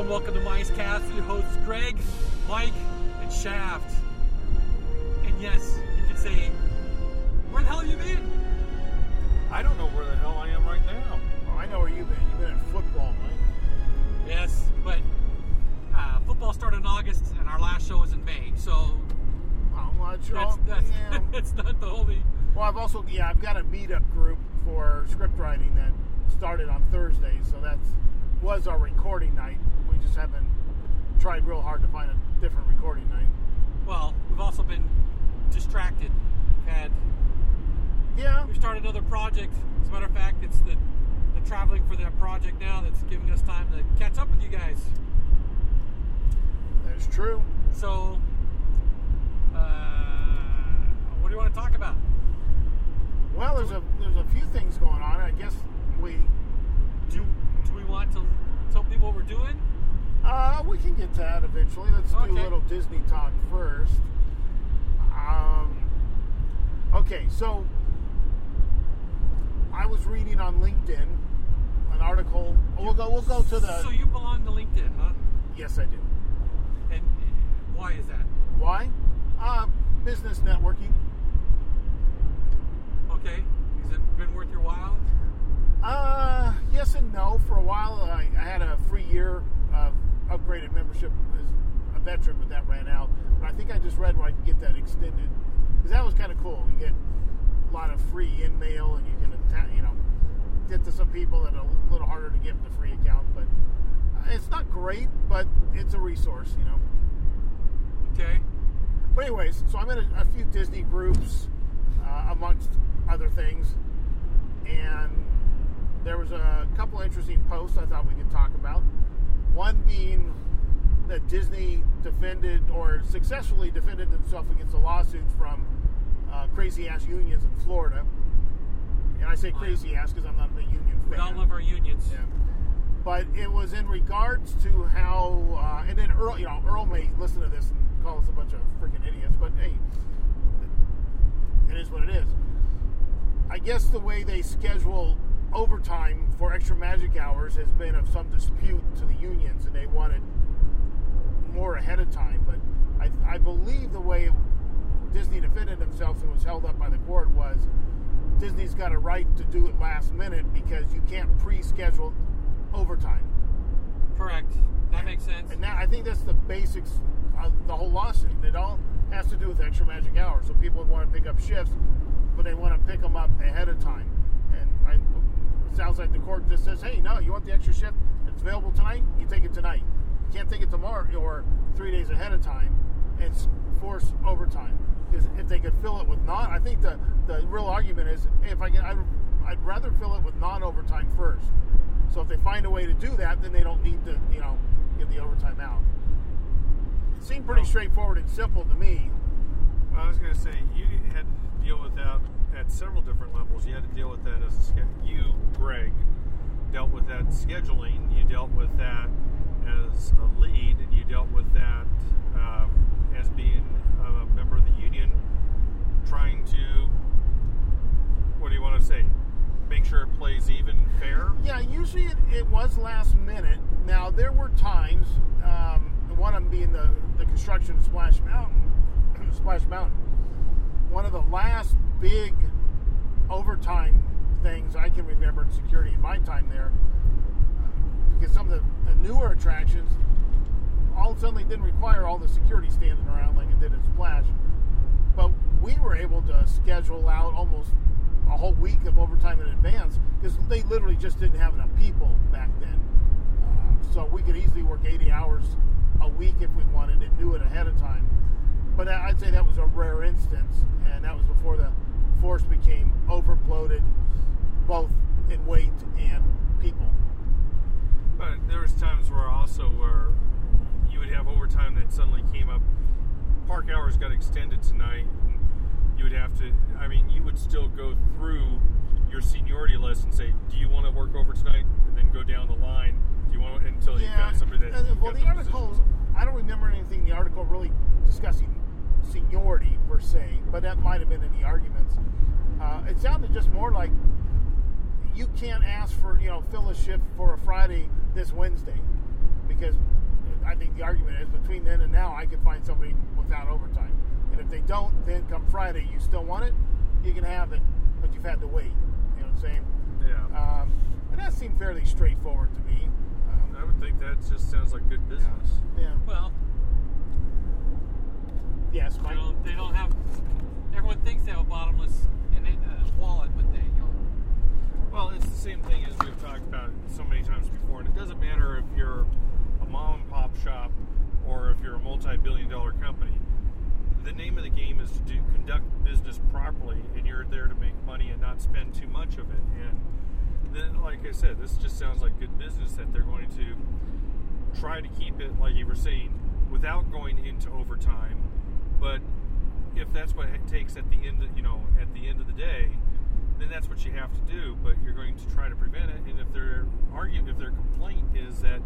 Hello and welcome to Mice Cast. Your hosts Greg, Mike, and Shaft. And yes, you can say, where the hell have you been? I don't know where the hell I am right now. Oh, I know where you've been. You've been in football, Mike. Yes, but uh, football started in August and our last show was in May, so Well, well, it's that's, that's, yeah. that's not the only. well, I've also yeah, I've got a meetup group for script writing that started on Thursday, so that's was our recording night. Just haven't tried real hard to find a different recording night. Well, we've also been distracted. We've had Yeah, we started another project. As a matter of fact, it's the the traveling for that project now that's giving us time to catch up with you guys. that's true. So, uh, what do you want to talk about? Well, there's a there's a few things going on. I guess we Do do we want to tell people what we're doing? Uh, we can get to that eventually. Let's do a little Disney talk first. Um, okay, so I was reading on LinkedIn an article. We'll go. We'll go to the. So you belong to LinkedIn, huh? yes, I do. And why is that? Why? Uh, business networking. Okay, has it been worth your while? Uh, yes and no. For a while, I, I had a free year of upgraded membership as a veteran, but that ran out. But I think I just read where I can get that extended because that was kind of cool. You get a lot of free in mail, and you can you know get to some people that are a little harder to get the free account. But uh, it's not great, but it's a resource, you know. Okay. But anyways, so I'm in a, a few Disney groups, uh, amongst other things, and there was a couple interesting posts I thought we could talk about. One being that Disney defended or successfully defended themselves against a lawsuit from uh, crazy ass unions in Florida. And I say crazy ass because I'm not a big union fan. We all love our unions. Yeah. But it was in regards to how, uh, and then Earl, you know, Earl may listen to this and call us a bunch of freaking idiots, but hey, it is what it is. I guess the way they schedule overtime for extra magic hours has been of some dispute to the unions, and they wanted more ahead of time. But I, I believe the way Disney defended themselves and was held up by the court was Disney's got a right to do it last minute because you can't pre-schedule overtime. Correct. That makes sense. And now I think that's the basics of the whole lawsuit. It all has to do with extra magic hours. So people would want to pick up shifts, but they want to pick them up ahead of time. And I, sounds like the court just says, "Hey, no, you want the extra shift? It's available tonight. You take it tonight. You can't take it tomorrow or three days ahead of time and force overtime." Because if they could fill it with non, I think the the real argument is if I can, I'd, I'd rather fill it with non-overtime first. So if they find a way to do that, then they don't need to, you know, give the overtime out. It seemed pretty straightforward and simple to me. Well, I was going to say you had to deal with that at several different levels. You had to deal with that as a you, Greg, dealt with that scheduling. You dealt with that as a lead, and you dealt with that uh, as being a member of the union, trying to what do you want to say? Make sure it plays even fair. Yeah, usually it, it was last minute. Now there were times, um, one of them being the, the construction of Splash Mountain. Splash Mountain. One of the last big overtime things I can remember in security in my time there, because some of the, the newer attractions all suddenly didn't require all the security standing around like it did at Splash. But we were able to schedule out almost a whole week of overtime in advance because they literally just didn't have enough people back then. Uh, so we could easily work 80 hours a week if we wanted and do it ahead of time. But I'd say that was a rare instance, and that was before the force became overbloated, both in weight and people. But there was times where also where you would have overtime that suddenly came up. Park hours got extended tonight. and You would have to. I mean, you would still go through your seniority list and say, "Do you want to work over tonight?" And then go down the line. Do you want to, until you found somebody that? and, uh, well, got the article? I don't remember anything in the article really discussing seniority per se, but that might have been in the arguments. Uh, it sounded just more like you can't ask for, you know, fill a shift for a Friday this Wednesday. because I think the argument is between then and now, I can find somebody without overtime. And if they don't, then come Friday, you still want it, you can have it, but you've had to wait. You know what I'm saying? Yeah. Um, and that seemed fairly straightforward to me. Um, I would think that just sounds like good business. yeah. Well, Yes, they Mike. don't, they don't have. Everyone thinks they have a bottomless in it, uh, wallet, but they don't. Well, it's the same thing as we've talked about so many times before, and it doesn't matter if you're a mom and pop shop or if you're a multi-billion-dollar company. The name of the game is to do, conduct business properly, and you're there to make money and not spend too much of it. And then, like I said, this just sounds like good business that they're going to try to keep it, like you were saying, without going into overtime. But if that's what it takes at the end, of, you know, at the end of the day, then that's what you have to do. But you're going to try to prevent it. And if their argument, if their complaint is that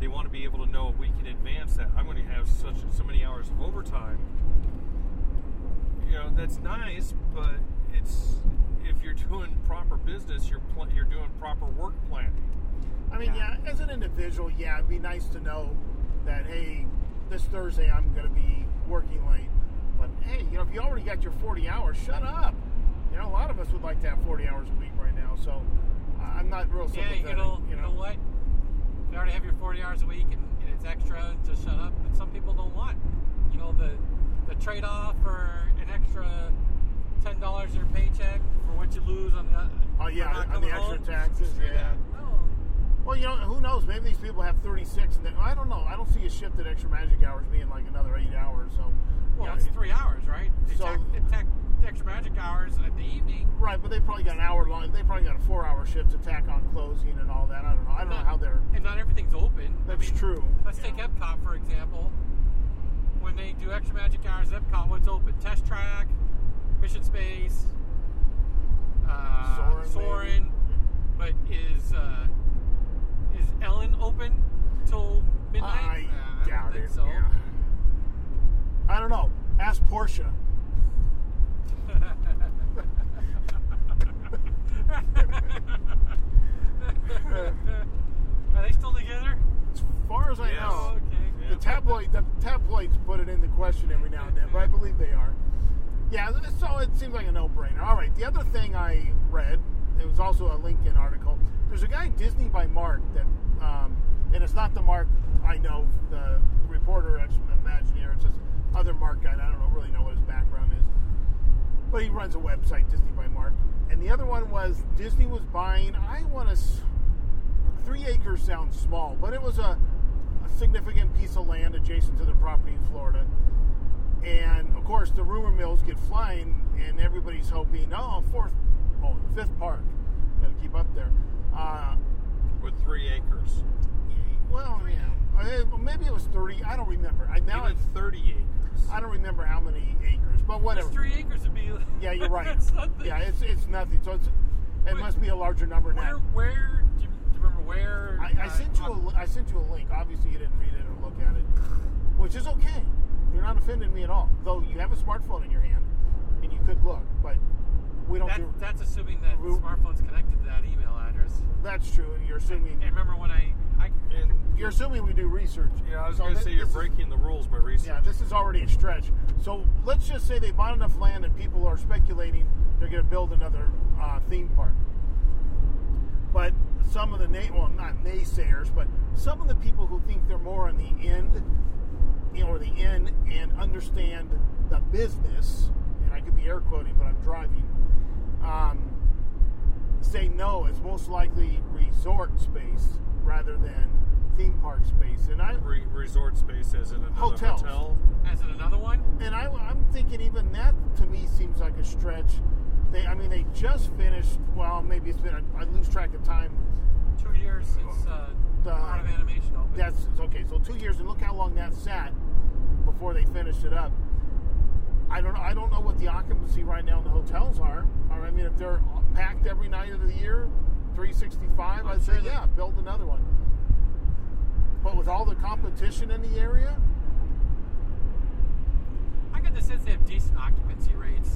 they want to be able to know a week in advance that I'm going to have such so many hours of overtime, you know, that's nice. But it's if you're doing proper business, you're pl- you're doing proper work planning. I mean, yeah. Yeah. as an individual, yeah, it'd be nice to know that, hey, this Thursday I'm going to be working late. Hey, you know, if you already got your 40 hours, shut up. You know, a lot of us would like to have 40 hours a week right now. So uh, I'm not real sympathetic. Yeah, sympathetic. you know, you know what? You already have your 40 hours a week, and, and it's extra. Just shut up. But some people don't want. You know, the the trade-off for an extra ten dollars in your paycheck for what you lose on the. Oh, yeah, on the extra taxes, Screw yeah. Well, you know, who knows? Maybe these people have 36. And I don't know. I don't see a shift at extra magic hours being like another eight hours. So, Well, yeah, it's it- three hours, right? They So- tack, they tack extra magic hours at the evening. Right, but they probably got an hour long. They probably got a four-hour shift to tack on closing and all that. I don't know. I don't know how they're. And not everything's open. I That's mean, true. Let's take Epcot for example. When they do extra magic hours Epcot, what's open? Test track, Mission Space, uh, Soarin', Soarin'. maybe. But is uh, is Ellen open till midnight? I Nah, doubt don't think it. So. Yeah. I don't know. Ask Portia. Are they still together? As far as I Yes. know, Oh, okay. the tabloid the tabloids put it into question every now and then, but I believe they are. Yeah, so it seems like a no-brainer. All right, the other thing I read, it was also a LinkedIn article. There's a guy Disney by Mark that, um, and it's not the Mark I know, the reporter ex Imagineer. It's this other Mark guy. I don't really know what his background is, but he runs a website, Disney by Mark. And the other one was Disney was buying. I want to. Three acres sounds small, but it was a, a significant piece of land adjacent to the property in Florida. And of course, the rumor mills get flying, and everybody's hoping, oh, fourth, oh, fifth park. Got to keep up there. Uh, With three acres, well, yeah, Uh, maybe it was thirty. I don't remember. I now even thirty acres. I don't remember how many acres, but whatever. Just three acres would be. Yeah, you're right. that's nothing. Yeah, it's it's nothing. So it's it Wait. must be a larger number Where? now. Where? Do you, do you remember where? I, I uh, sent you a on- li- I sent you a link. Obviously, you didn't read it or look at it, which is okay. You're not offending me at all. Though you have a smartphone in your hand, and you could look, but we don't That, do. that's assuming that the smartphone's connected to that email address. That's true. And you're assuming. And remember when I, I And You're assuming we do research. yeah, I was So going to say you're this is- breaking the rules by research. Yeah, this is already a stretch. So let's just say they bought enough land and people are speculating they're going to build another uh, theme park. But some of the na- well, not naysayers, but some of the people who think they're more on the end, you know, or the end and understand the business, and I could be air quoting, but I'm driving. Um, say no, it's most likely resort space rather than theme park space, and I Re- resort space as in another Hotels. hotel. as in another one. and I, I'm thinking even that to me seems like a stretch. They, I mean, they just finished. Well, maybe it's been. I lose track of time. Two years since uh, The- Art of Animation opened. That's okay. So two years, and look how long that sat before they finished it up. I don't know. I don't know what the occupancy right now in the hotels are. Or, I mean, if they're packed every night of the year, 365, I'm I'd sure say they- yeah, build another one. But with all the competition in the area, I get the sense they have decent occupancy rates.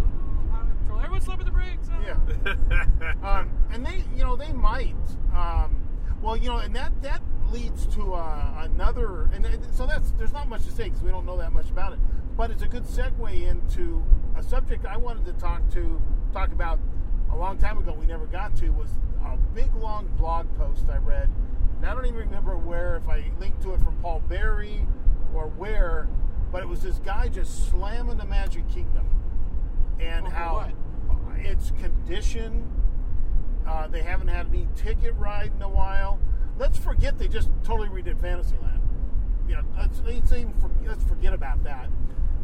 Ooh, highway patrol. Everyone slapping the brakes. ah. yeah. um, and they, you know, they might. Um, well, you know, and that that leads to uh, another, and and so that's there's not much to say because we don't know that much about it. But it's a good segue into a subject I wanted to talk to talk about a long time ago. We never got to was a big long blog post I read, and I don't even remember where if I linked to it from Paul Berry or where, but it was this guy just slamming the Magic Kingdom and Over how what? its condition. Uh, they haven't had any ticket ride in a while. Let's forget they just totally redid Fantasyland. You know, let's, let's, even for, let's forget about that.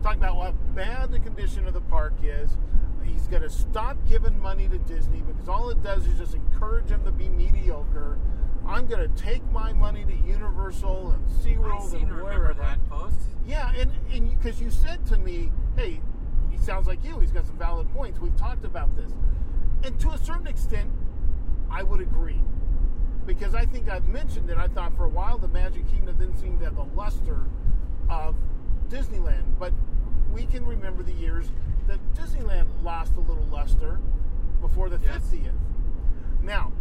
Talking about how bad the condition of the park is. He's going to stop giving money to Disney because all it does is just encourage them to be mediocre. I'm going to take my money to Universal and SeaWorld and wherever. that post. Yeah, and and because you said to me, "Hey, he sounds like you. He's got some valid points. We've talked about this." And to a certain extent, I would agree, because I think I've mentioned it. I thought for a while the Magic Kingdom didn't seem to have the luster of Disneyland, but we can remember the years that Disneyland lost a little luster before the Yes. 50th. Now,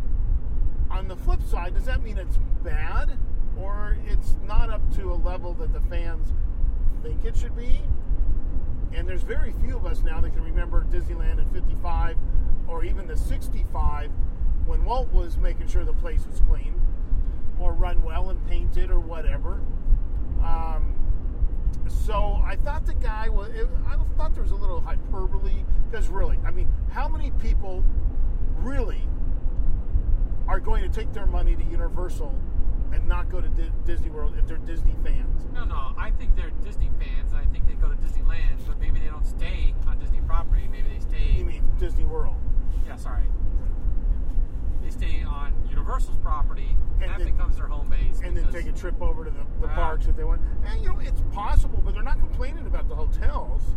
on the flip side, does that mean it's bad or it's not up to a level that the fans think it should be? And there's very few of us now that can remember Disneyland at 55 or even the 65 when Walt was making sure the place was clean or run well and painted or whatever. Um, so I thought the guy was. It, I thought there was a little hyperbole because really, I mean, how many people really are going to take their money to Universal and not go to Di- Disney World if they're Disney fans? No, no. I think they're Disney fans. and I think they go to Disneyland, but maybe they don't stay on Disney property. Maybe they stay. You mean Disney World? Yeah, sorry. Stay on Universal's property, and, And that then- becomes their home base. and then take a trip over to the, the Ah. parks if they want. And you know, it's possible, but they're not complaining about the hotels.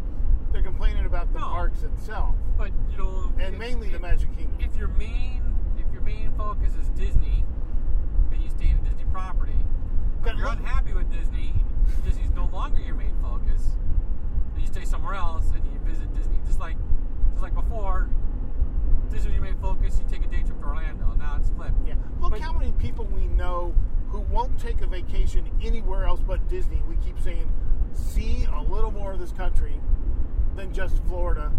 They're complaining about the No. parks itself, But you know, and if- mainly the Magic Kingdom. If your main, if your main focus is Disney, then you stay in Disney property. But If you're unhappy with Disney, Disney's no longer your main focus. Then you stay somewhere else and you visit Disney. Just like, just like before, Disney was your main focus. You take a day trip to Orlando. Now it's flipped. Yeah. Look But- how many people we know who won't take a vacation anywhere else but Disney. We keep saying, see a little more of this country than just Florida.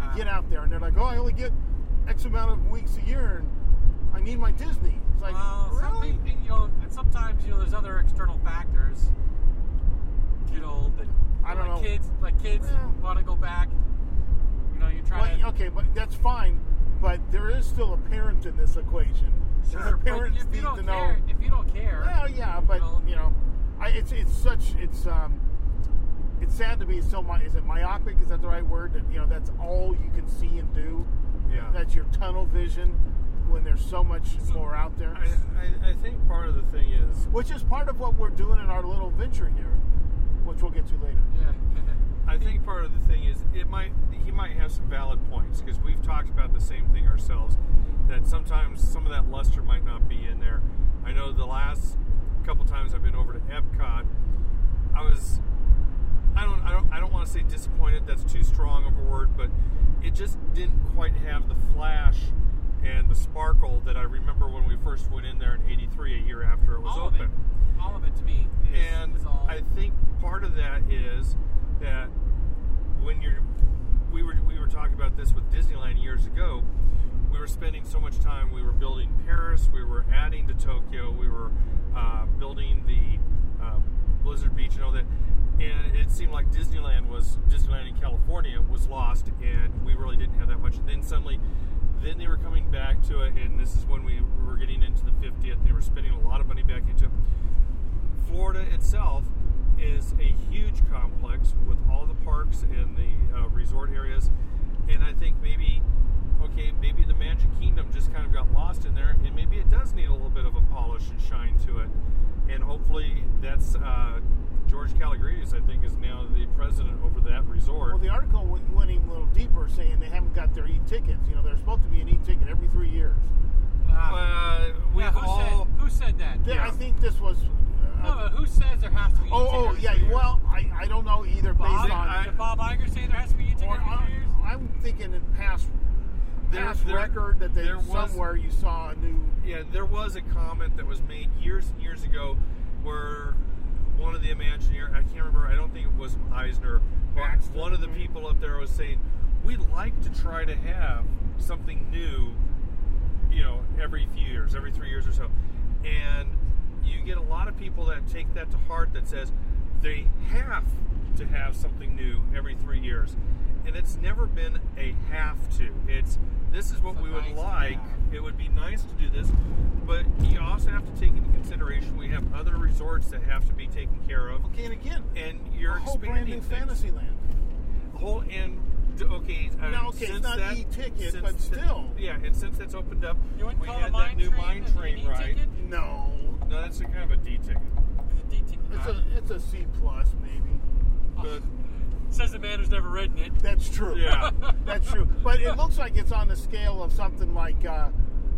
Uh, Get out there. And they're like, oh, I only get X amount of weeks a year and I need my Disney. It's like, well, really? people, you know, and sometimes you know there's other external factors. You know that I don't like know. kids, like kids Yeah. want to go back. You know, you try to. Well, okay, but that's fine. But there is still a parent in this equation. Sure, parents if you need don't to know. if you don't care, Well, yeah, but know- you know, I, it's it's such it's um, it's sad to be so my is it myopic? Is that the right word? That you know that's all you can see and do. Yeah. That's your tunnel vision when there's so much more out there. I, I, I think part of the thing is Which is part of what we're doing in our little venture here, which we'll get to later. yeah. I think part of the thing is it might he might have some valid points because we've talked about the same thing ourselves. That sometimes some of that luster might not be in there. I know the last couple times I've been over to Epcot, I was I don't I don't I don't want to say disappointed. That's too strong of a word, but it just didn't quite have the flash and the sparkle that I remember when we first went in there in '83, a year after it was all open. of it, all of it to me. Is, And is all, I think part of that is that when you're, we were we were talking about this with Disneyland years ago. We were spending so much time. We were building Paris. We were adding to Tokyo. We were uh, building the uh, Blizzard Beach and all that. And it seemed like Disneyland was Disneyland in California was lost, and we really didn't have that much. And then suddenly, then they were coming back to it, and this is when we were getting into the 50th. They were spending a lot of money back into. Florida itself is a huge complex with all the parks and the uh, resort areas, and I think maybe, okay, maybe the Magic Kingdom just kind of got lost in there, and maybe it does need a little bit of a polish and shine to it, and hopefully that's uh, George Kalogridis, I think, is now the president over that resort. Well, the article went, went even a little deeper, saying they haven't got their e-tickets. You know, they're supposed to be an e-ticket every three years. uh, uh, we've yeah, who all. said who said that? Then Yeah. I think this was. Uh, No, but who says there has to be? oh, oh, yeah. years? Well, I, I don't know either Bob, based on. I- did Bob Iger say there has to be e-ticket or every I, years? I'm thinking in past. There- past there- record that they there was- somewhere you saw a new. Yeah, there was a comment that was made years and years ago where one of the Imagineer, I can't remember, I don't think it was Eisner, but one of the people up there was saying, we'd like to try to have something new, you know, every few years, every three years or so. And you get a lot of people that take that to heart that says they have to have something new every three years. And it's never been a have to. It's this is what It's we would nice like. It would be nice to do this, but you also have to take into consideration we have other resorts that have to be taken care of, Okay, and again, and you're a whole brand expanding new things. Fantasyland. whole and okay. Uh, Now, okay, it's not that, e-ticket, since but that- still. yeah. And since that's opened up, You we had that new mine train D ride. ticket? No, No, that's a kind of a D ticket. It's a D ticket. it's a it's a C plus maybe. But Says the man who's never ridden it. That's true. Yeah. that's true. But it looks like it's on the scale of something like uh,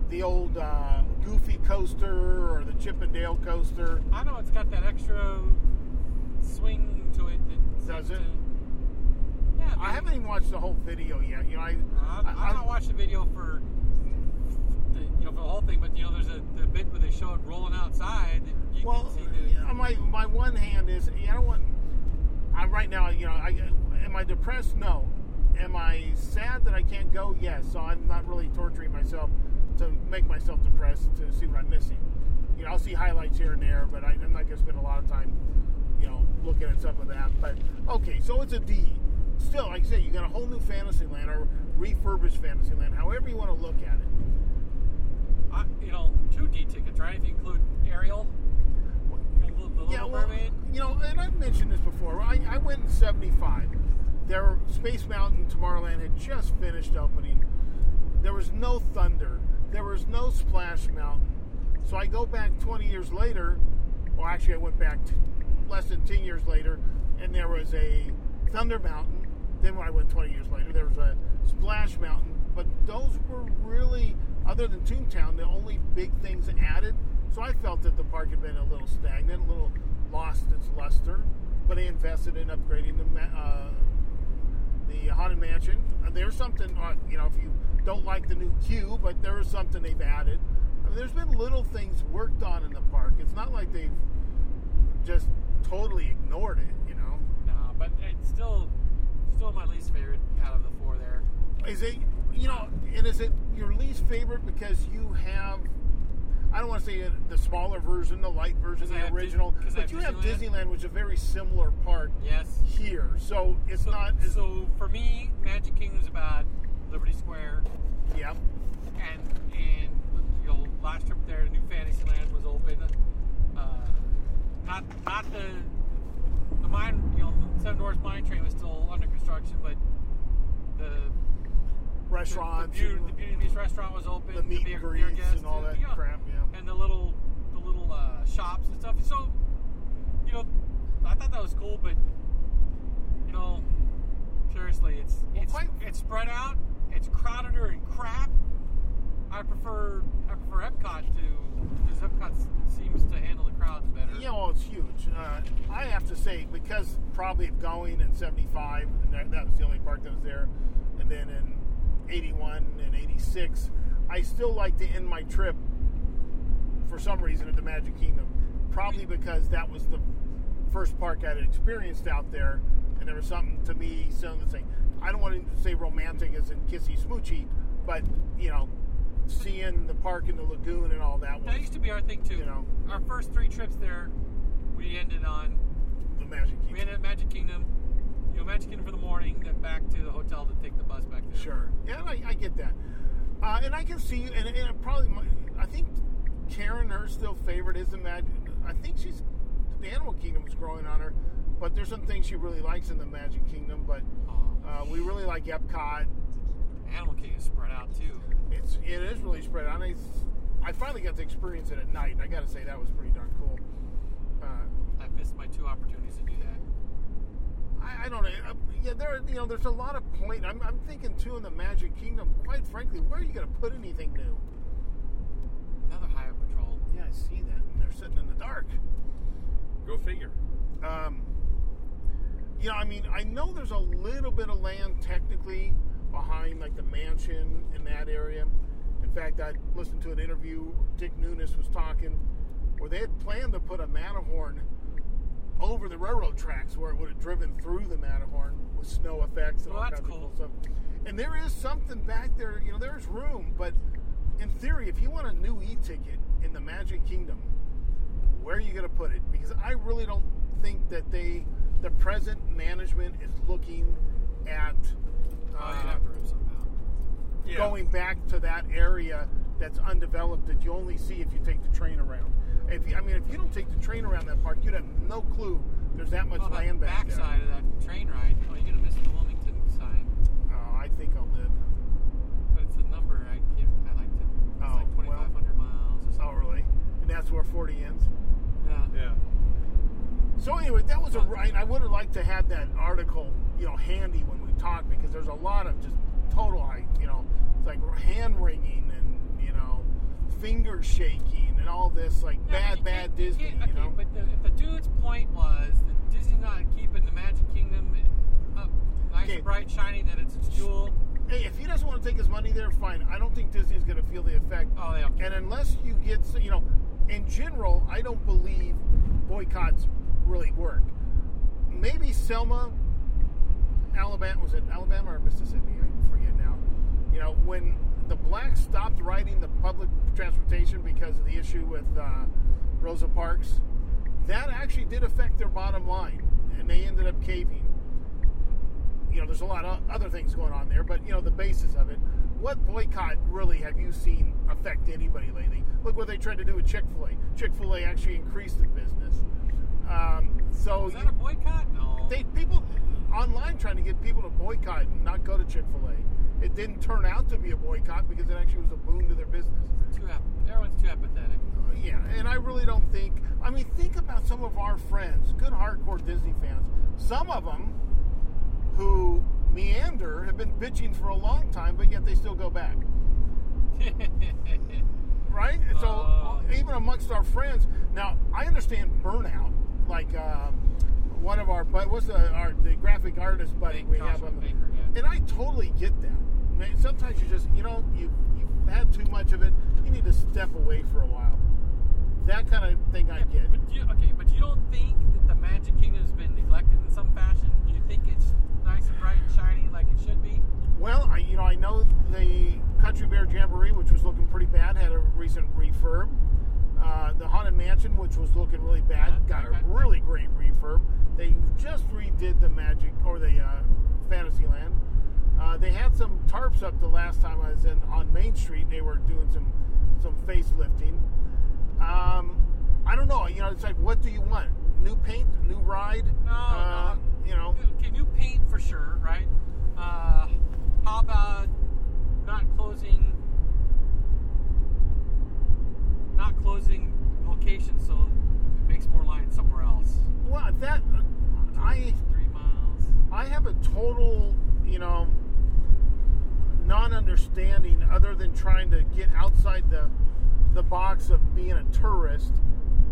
the old uh, Goofy coaster or the Chippendale coaster. I know it's got that extra swing to it. That Does it? To, yeah, I haven't even watched the whole video yet. You know, I, I, I, don't watch the video for the you know for the whole thing, but you know there's a the bit where they show it rolling outside. Well, can see the know, my my one hand is I don't want. I'm right now. You know, I am I depressed? No. Am I sad that I can't go? Yes. So I'm not really torturing myself to make myself depressed to see what I'm missing. You know, I'll see highlights here and there, but I, I'm not going to spend a lot of time, you know, looking at some of that. But okay, so it's a D. Still, like I said, you got a whole new Fantasyland or refurbished Fantasyland, however you want to look at it. I, you know two D tickets, right? If you include Ariel, you the, the Yeah, little well, mermaid. You know, and I've mentioned this before. I, I went in '75. There, Space Mountain Tomorrowland had just finished opening. There was no thunder. There was no Splash Mountain. So I go back 20 years later. Well, actually, I went back t- less than 10 years later, and there was a Thunder Mountain. Then when I went 20 years later, there was a Splash Mountain. But those were really, other than Toontown, the only big things added. So I felt that the park had been a little stagnant, a little lost its luster. But they invested in upgrading the uh, the Haunted Mansion. There's something, uh, you know, if you don't like the new queue, but there is something they've added. I mean, there's been little things worked on in the park. It's not like they've just totally ignored it, you know. No, but it's still still my least favorite out of the four there. Is it, you know, and is it your least favorite because you have, I don't want to say the smaller version, the light version, the original, Dis- original, 'cause I but have you have Disneyland? Disneyland, which is a very similar park Yes. here. So it's So, not, as, so for me, Magic Kingdom Kingdom's about Liberty Square, yeah. and and you know last trip there, New Fantasyland was open. Uh, not not the the mine, you know, Seven Dwarfs Mine Train was still under construction, but the Restaurants, the, the, Beauty, and the Beauty and the Beast restaurant was open. the meat beer- and beer greets guest, and all that yeah. crap, yeah. and the little the little uh, shops and stuff. So, you know, I thought that was cool, but you know, seriously, it's Well, it's quite- it's spread out. It's crowdeder and crap. I prefer I prefer Epcot to because Epcot seems to handle the crowds better. Yeah, well, it's huge. Uh, I have to say, because probably of going in 75, and that, that was the only park that was there, and then in 81 and 86, I still like to end my trip for some reason at the Magic Kingdom. Probably because that was the first park I had experienced out there, and there was something to me, something to say. I don't want to say romantic as in kissy smoochy, but, you know, seeing the park and the lagoon and all that was That used to be our thing too. You know. Our first three trips there, we ended on the Magic Kingdom. we ended at Magic Kingdom. You know, Magic Kingdom for the morning, then back to the hotel to take the bus back there. Sure. Yeah, I, I get that. Uh, and I can see, and, and probably, my, I think Karen, her still favorite is the Magic. I think she's, the Animal Kingdom is growing on her, but there's some things she really likes in the Magic Kingdom. But Oh, uh, we really like Epcot. Animal Kingdom is spread out too. It's it is really spread out. I, I finally got to experience it at night. and I got to say that was pretty darn cool. Uh, I've missed my two opportunities to do that. I, I don't know. Uh, yeah, there. Are, you know, there's a lot of point. I'm, I'm thinking too in the Magic Kingdom. Quite frankly, where are you going to put anything new? Another Highway Patrol. Yeah, I see that. And they're sitting in the dark. Go figure. Um, you know, I mean, I know there's a little bit of land technically behind like the mansion in that area. In fact, I listened to an interview. Dick Nunis was talking where they had planned to put a Matterhorn over the railroad tracks where it would have driven through the Matterhorn with snow effects and Well, all kinds of cool. cool stuff. And there is something back there. You know, there's room, but in theory, if you want a new e-ticket in the Magic Kingdom, where are you going to put it? Because I really don't think that they, the present management is looking at Oh, uh, you'd have to rip something out. Yeah. going back to that area that's undeveloped that you only see if you take the train around. If you, I mean, if you don't take the train around that park, you'd have no clue there's that much Well, that land back there. backside of that train ride, oh, you're gonna miss the Wilmington sign. Oh, I think I'll live. But it's a number I can't. I like to. It's Oh, like 2,500 miles or Oh, really? And that's where 40 ends. Yeah. Yeah. So anyway, that was a right. I would have liked to have that article, you know, handy when we talk because there's a lot of just total, like, you know, it's like hand wringing and you know, finger shaking and all this like Yeah, bad, bad Disney. You okay, know, but the, if the dude's point was that Disney's not keeping the Magic Kingdom up nice Okay. and bright, shiny, that it's its jewel. hey, if he doesn't want to take his money there, fine. I don't think Disney's going to feel the effect. Oh, don't. And unless you get, you know, in general, I don't believe boycotts really work. Maybe Selma, Alabama, was it Alabama or Mississippi? I forget now. You know, when the blacks stopped riding the public transportation because of the issue with uh, Rosa Parks, that actually did affect their bottom line, and they ended up caving you know, there's a lot of other things going on there, but you know, the basis of it. What boycott really have you seen affect anybody lately? Look what they tried to do with Chick Fil A. Chick Fil A actually increased the business. Um, so Is that a boycott? No. they people online trying to get people to boycott and not go to Chick Fil A. It didn't turn out to be a boycott because it actually was a boon to their business. too ap- everyone's too apathetic. Uh, yeah, and I really don't think. I mean, think about some of our friends, good hardcore Disney fans. Some of them who meander have been bitching for a long time, but yet they still go back. Right? So Oh. even amongst our friends, now I understand burnout. Like um, one of our, but what's the our the graphic artist buddy we have on the, Baker, yeah. and I totally get that. Sometimes you just, you know, you you've had too much of it. You need to step away for a while. That kind of thing I get. But you, okay, but you don't think that the Magic Kingdom has been neglected in some fashion? Do you think it's nice and bright and shiny like it should be? Well, I you know I know the Country Bear Jamboree, which was looking pretty bad, had a recent refurb. Uh, the Haunted Mansion, which was looking really bad, Yeah, got okay. a really great refurb. They just redid the Magic or the uh, Fantasyland. Uh, they had some tarps up the last time I was in on Main Street. They were doing some some facelifting. Um, I don't know. You know, it's like, what do you want? New paint, new ride? No, uh, no. You know, Okay, new paint for sure, right? Uh, how about not closing, not closing locations so it makes more lines somewhere else? well, that I Three miles. I have a total, you know, non-understanding other than trying to get outside the the box of being a tourist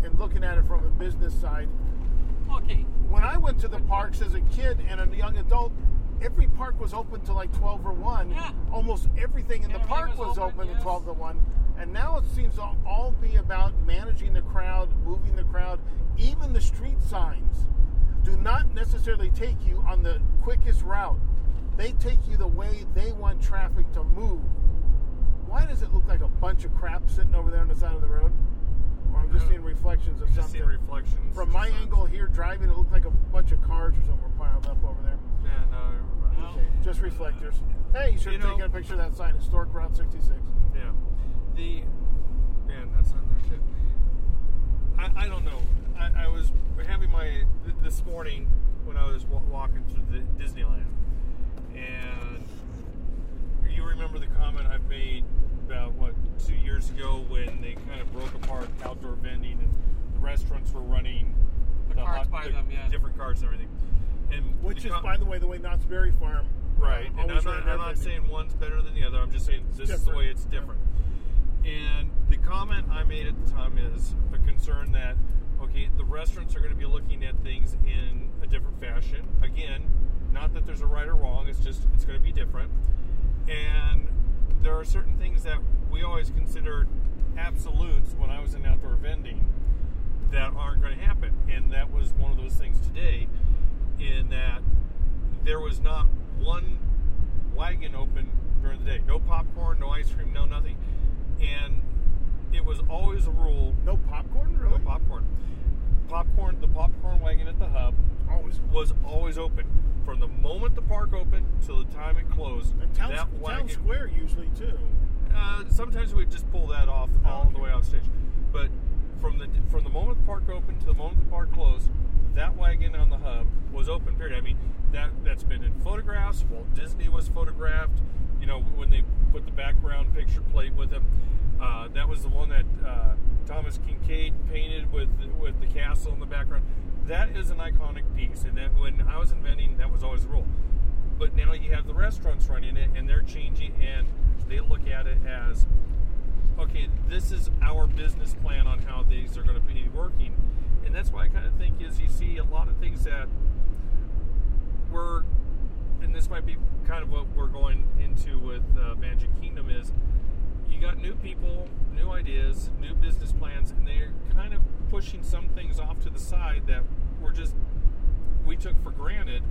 and looking at it from a business side. Okay, When I went to the parks as a kid and a young adult, every park was open to like 12 or 1. Yeah. Almost everything in the park was was open, open to 12 to 1. And now it seems to all be about managing the crowd, moving the crowd. Even the street signs do not necessarily take you on the quickest route. They take you the way they want traffic to move. Why does it look like a bunch of crap sitting over there on the side of the road? Or I'm just seeing reflections of something. seeing reflections. From my angle here, driving, it looked like a bunch of cars or something were piled up over there. Yeah, no. No. Okay, just reflectors. Hey, you should You have know- taken a picture of that sign, Historic Route 66. Yeah. The man, that's on there too. I, I don't know. I, I was having my this morning when I was walking through the Disneyland, and you remember the comment I've made about what two years ago when they kind of broke apart outdoor vending and the restaurants were running The carts by the them, yeah. different carts and everything. And Which is, com- by the way, the way Knott's Berry Farm. Right, uh, and I'm not, I'm not saying one's better than the other. I'm just saying this is the way it's different. And the comment I made at the time is a concern that okay, the restaurants are going to be looking at things in a different fashion. Again, not that there's a right or wrong. It's just it's going to be different. And there are certain things that we always considered absolutes when I was in outdoor vending that aren't going to happen. And that was one of those things today, in that there was not one wagon open during the day. No popcorn, no ice cream, no nothing. And it was always a rule No popcorn, really? no popcorn. Popcorn, the popcorn wagon at the hub Always. was always open. From the moment the park opened till the time it closed, And town, that town square usually too. Uh, sometimes we'd just pull that off Oh, all the okay. way off stage. But from the from the moment the park opened to the moment the park closed, that wagon on the hub was open. Period. I mean that that's been in photographs. Walt Disney was photographed. You know when they put the background picture plate with him. Uh, that was the one that uh, Thomas Kinkade painted with with the castle in the background. That is an iconic piece, and that when I was inventing, that was always the rule. But now you have the restaurants running it, and they're changing, and they look at it as, okay, this is our business plan on how these are going to be working, and that's why I kind of think is you see a lot of things that were, and this might be kind of what we're going into with uh, Magic Kingdom is, you got new people, new ideas, new business plans, and they're kind of pushing some things off to the side that were just we took for granted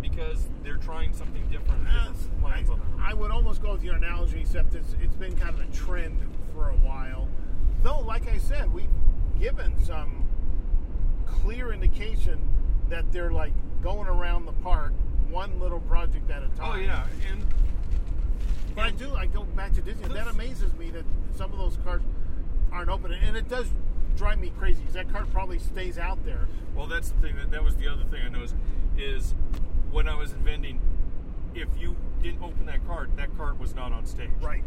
because they're trying something different, Uh, different I, plans on it. I would almost go with your analogy, except it's, it's been kind of a trend for a while. Though, like I said, we've given some clear indication that they're like going around the park one little project at a time. Oh yeah, and But I do. I go back to Disney. That amazes me that some of those cars aren't open, and it does drive me crazy because that car probably stays out there. well, that's the thing. That that was the other thing I noticed is when I was inventing, if you didn't open that cart, that cart was not on stage. Right.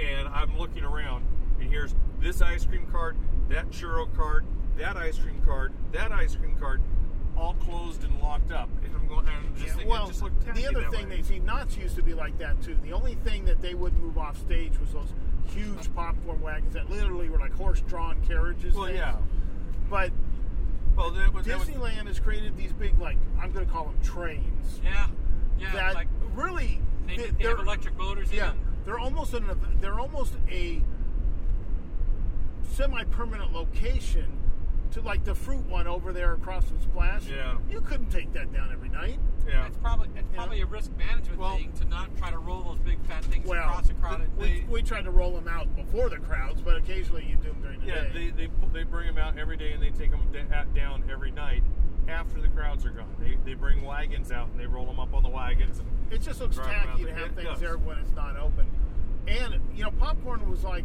and I'm looking around, and here's this ice cream cart, that churro cart, that ice cream cart, that ice cream cart, all closed and locked up. And I'm going, and I'm just Yeah, thinking, well, it just looked tacky the other thing way. they see, Knott's used to be like that too. The only thing that they wouldn't move off stage was those huge popcorn wagons that literally were like horse-drawn carriages. Well, things. yeah. But Well, that was, that was Disneyland has created these big, like I'm going to call them trains. Yeah, yeah. that like really, they, they- they have they're- electric motors in Yeah, them. they're almost an they're almost a semi-permanent location to like the fruit one over there across from Splash. Yeah. you couldn't take that down every night. Yeah. It's probably it's probably a risk management Well- thing to not try to roll those big fat things Well, across a crowded. we, we tried to roll them out before the crowds, but occasionally you do them during the Yeah, day. Yeah, they, they they bring them out every day and they take them down every night after the crowds are gone. They, they bring wagons out and they roll them up on the wagons. And, It just looks tacky to have it things does. there when it's not open. And you know, popcorn was like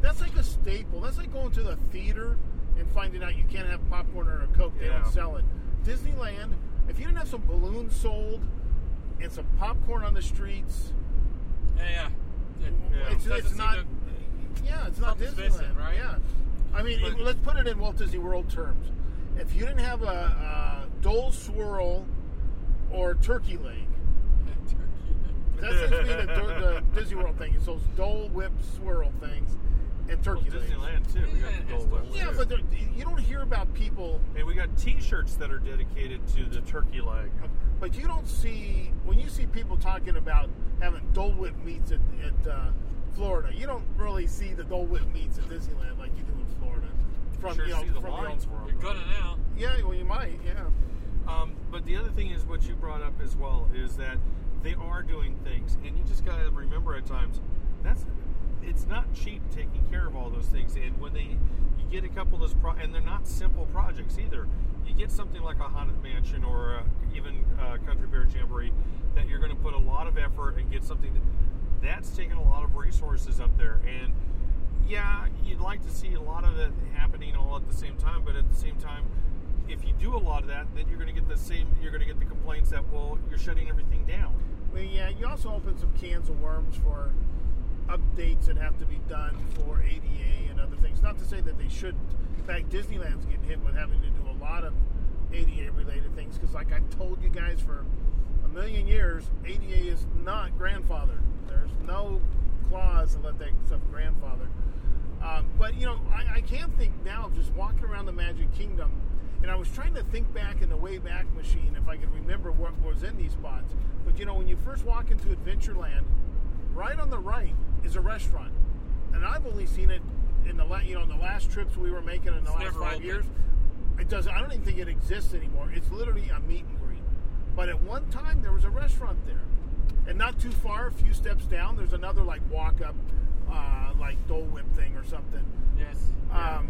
that's like a staple. That's like going to the theater and finding out you can't have popcorn or a coke. They Yeah. don't sell it. Disneyland, if you didn't have some balloons sold and some popcorn on the streets, yeah, yeah. Yeah. it's, doesn't it's not. to- yeah, it's not Disneyland, missing, right? Yeah, I mean, But- it- let's put it in Walt Disney World terms. If you didn't have a, a Dole swirl or turkey leg, that seems to be the, the Disney World thing. It's those Dole Whip swirl things and turkey legs. Disneyland too. We got the Yeah, gold it's Yeah, but you don't hear about people. Hey, we got T-shirts that are dedicated to the turkey leg. But you don't see when you see people talking about having Dole Whip meats at, at uh, Florida. You don't really see the Dole Whip meats at Disneyland like you do in Florida. From sure you know, see the from lines for 'em, You're though. gonna now. yeah, well, you might, yeah. Um, but the other thing is what you brought up as well is that they are doing things, and you just gotta remember at times that's it's not cheap taking care of all those things. And when they you get a couple of those pro- and they're not simple projects either. You get something like a haunted mansion or uh, even uh, Country Bear Jamboree that you're going to put a lot of effort and get something that, that's taking a lot of resources up there and yeah, you'd like to see a lot of it happening all at the same time, but at the same time, if you do a lot of that, then you're going to get the same. You're going to get the complaints that well, you're shutting everything down. Well, yeah, you also open some cans of worms for updates that have to be done for ADA and other things. Not to say that they shouldn't. In fact, Disneyland's getting hit with having to do a lot of ADA related things because, like I've told you guys for a million years, ADA is not grandfathered. There's no clause to let that stuff grandfather. Um, but you know, I, I can think now of just walking around the Magic Kingdom, and I was trying to think back in the Wayback Machine if I could remember what was in these spots. But you know, when you first walk into Adventureland, right on the right is a restaurant, and I've only seen it in the la- you know in the last trips we were making in the It's last five open. years. It doesn't. I don't even think it exists anymore. It's literally a meet and greet. But at one time there was a restaurant there, and not too far, a few steps down, there's another like walk up, uh, like Dole Whip thing or something. Yes. Um,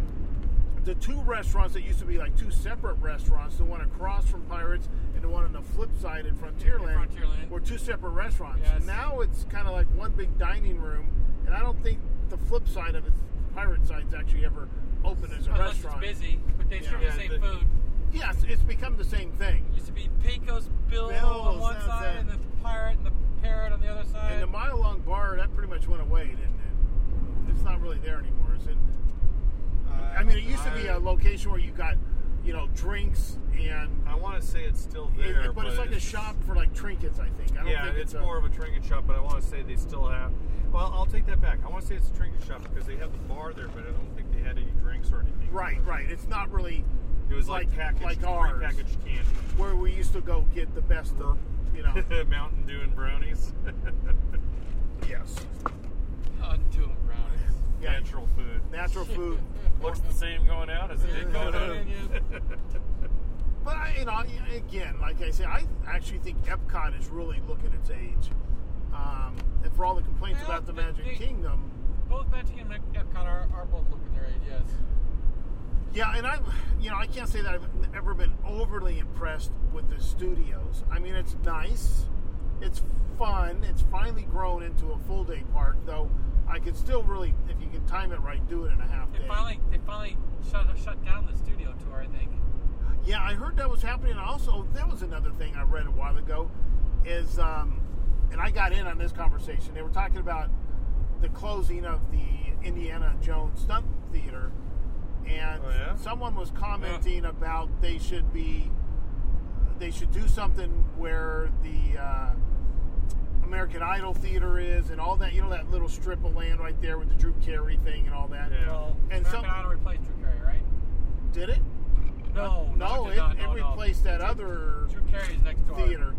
the two restaurants that used to be like two separate restaurants, the one across from Pirates and the one on the flip side in Frontierland, Frontierland. were two separate restaurants. Yes. Now it's kind of like one big dining room, and I don't think the flip side of it, the Pirate side's actually ever open as a Unless restaurant. it's busy, but they serve Yeah, the same the- food. Yes, it's become the same thing. Used to be Pecos Bill on Bill's, one side it. and the pirate and the parrot on the other side. And the mile long bar that pretty much went away, didn't it? It's not really there anymore, is it? Uh, I mean, it used to be a location where you got, you know, drinks and I want to say it's still It- there, it- but it's like a shop for like trinkets, I think. I don't yeah, think it's, it's, a, more of a trinket shop, but I want to say they still have. Well, I'll take that back. I want to say it's a trinket shop because they have the bar there, but I don't think they had any drinks or anything. right, right. It's not really It was like, like- packaged, like ours. packaged candy, where we used to go get the best of, you know. Mountain Dew and brownies, yes, Untuned brownies. Yeah. natural food. natural food. Looks the same going out as it did going in. But I, you know, again, like I say, I actually think Epcot is really looking its age. Um, and for all the complaints Well, about the Magic they- Kingdom, Both Magic and Epcot are, are both looking their age, yes. Yeah, and I, you know, I can't say that I've ever been overly impressed with the studios. I mean, it's nice, it's fun, it's finally grown into a full day park. Though I could still really, if you can time it right, do it in a half They day. finally they finally shut shut down the studio tour, I think. Yeah, I heard that was happening. Also, that was another thing I read a while ago. Is um, and I got in on this conversation. They were talking about the closing of the Indiana Jones Stunt Theater, and Oh, yeah? someone was commenting about they should be they should do something where the uh, American Idol Theater is and all that. You know that little strip of land right there with the Drew Carey thing and all that. Yeah. Well, And American some- Idol replaced Drew Carey, right? Did it? No, no, it, it, not. it no, no. replaced that Drew, other Drew Carey's next door. theater.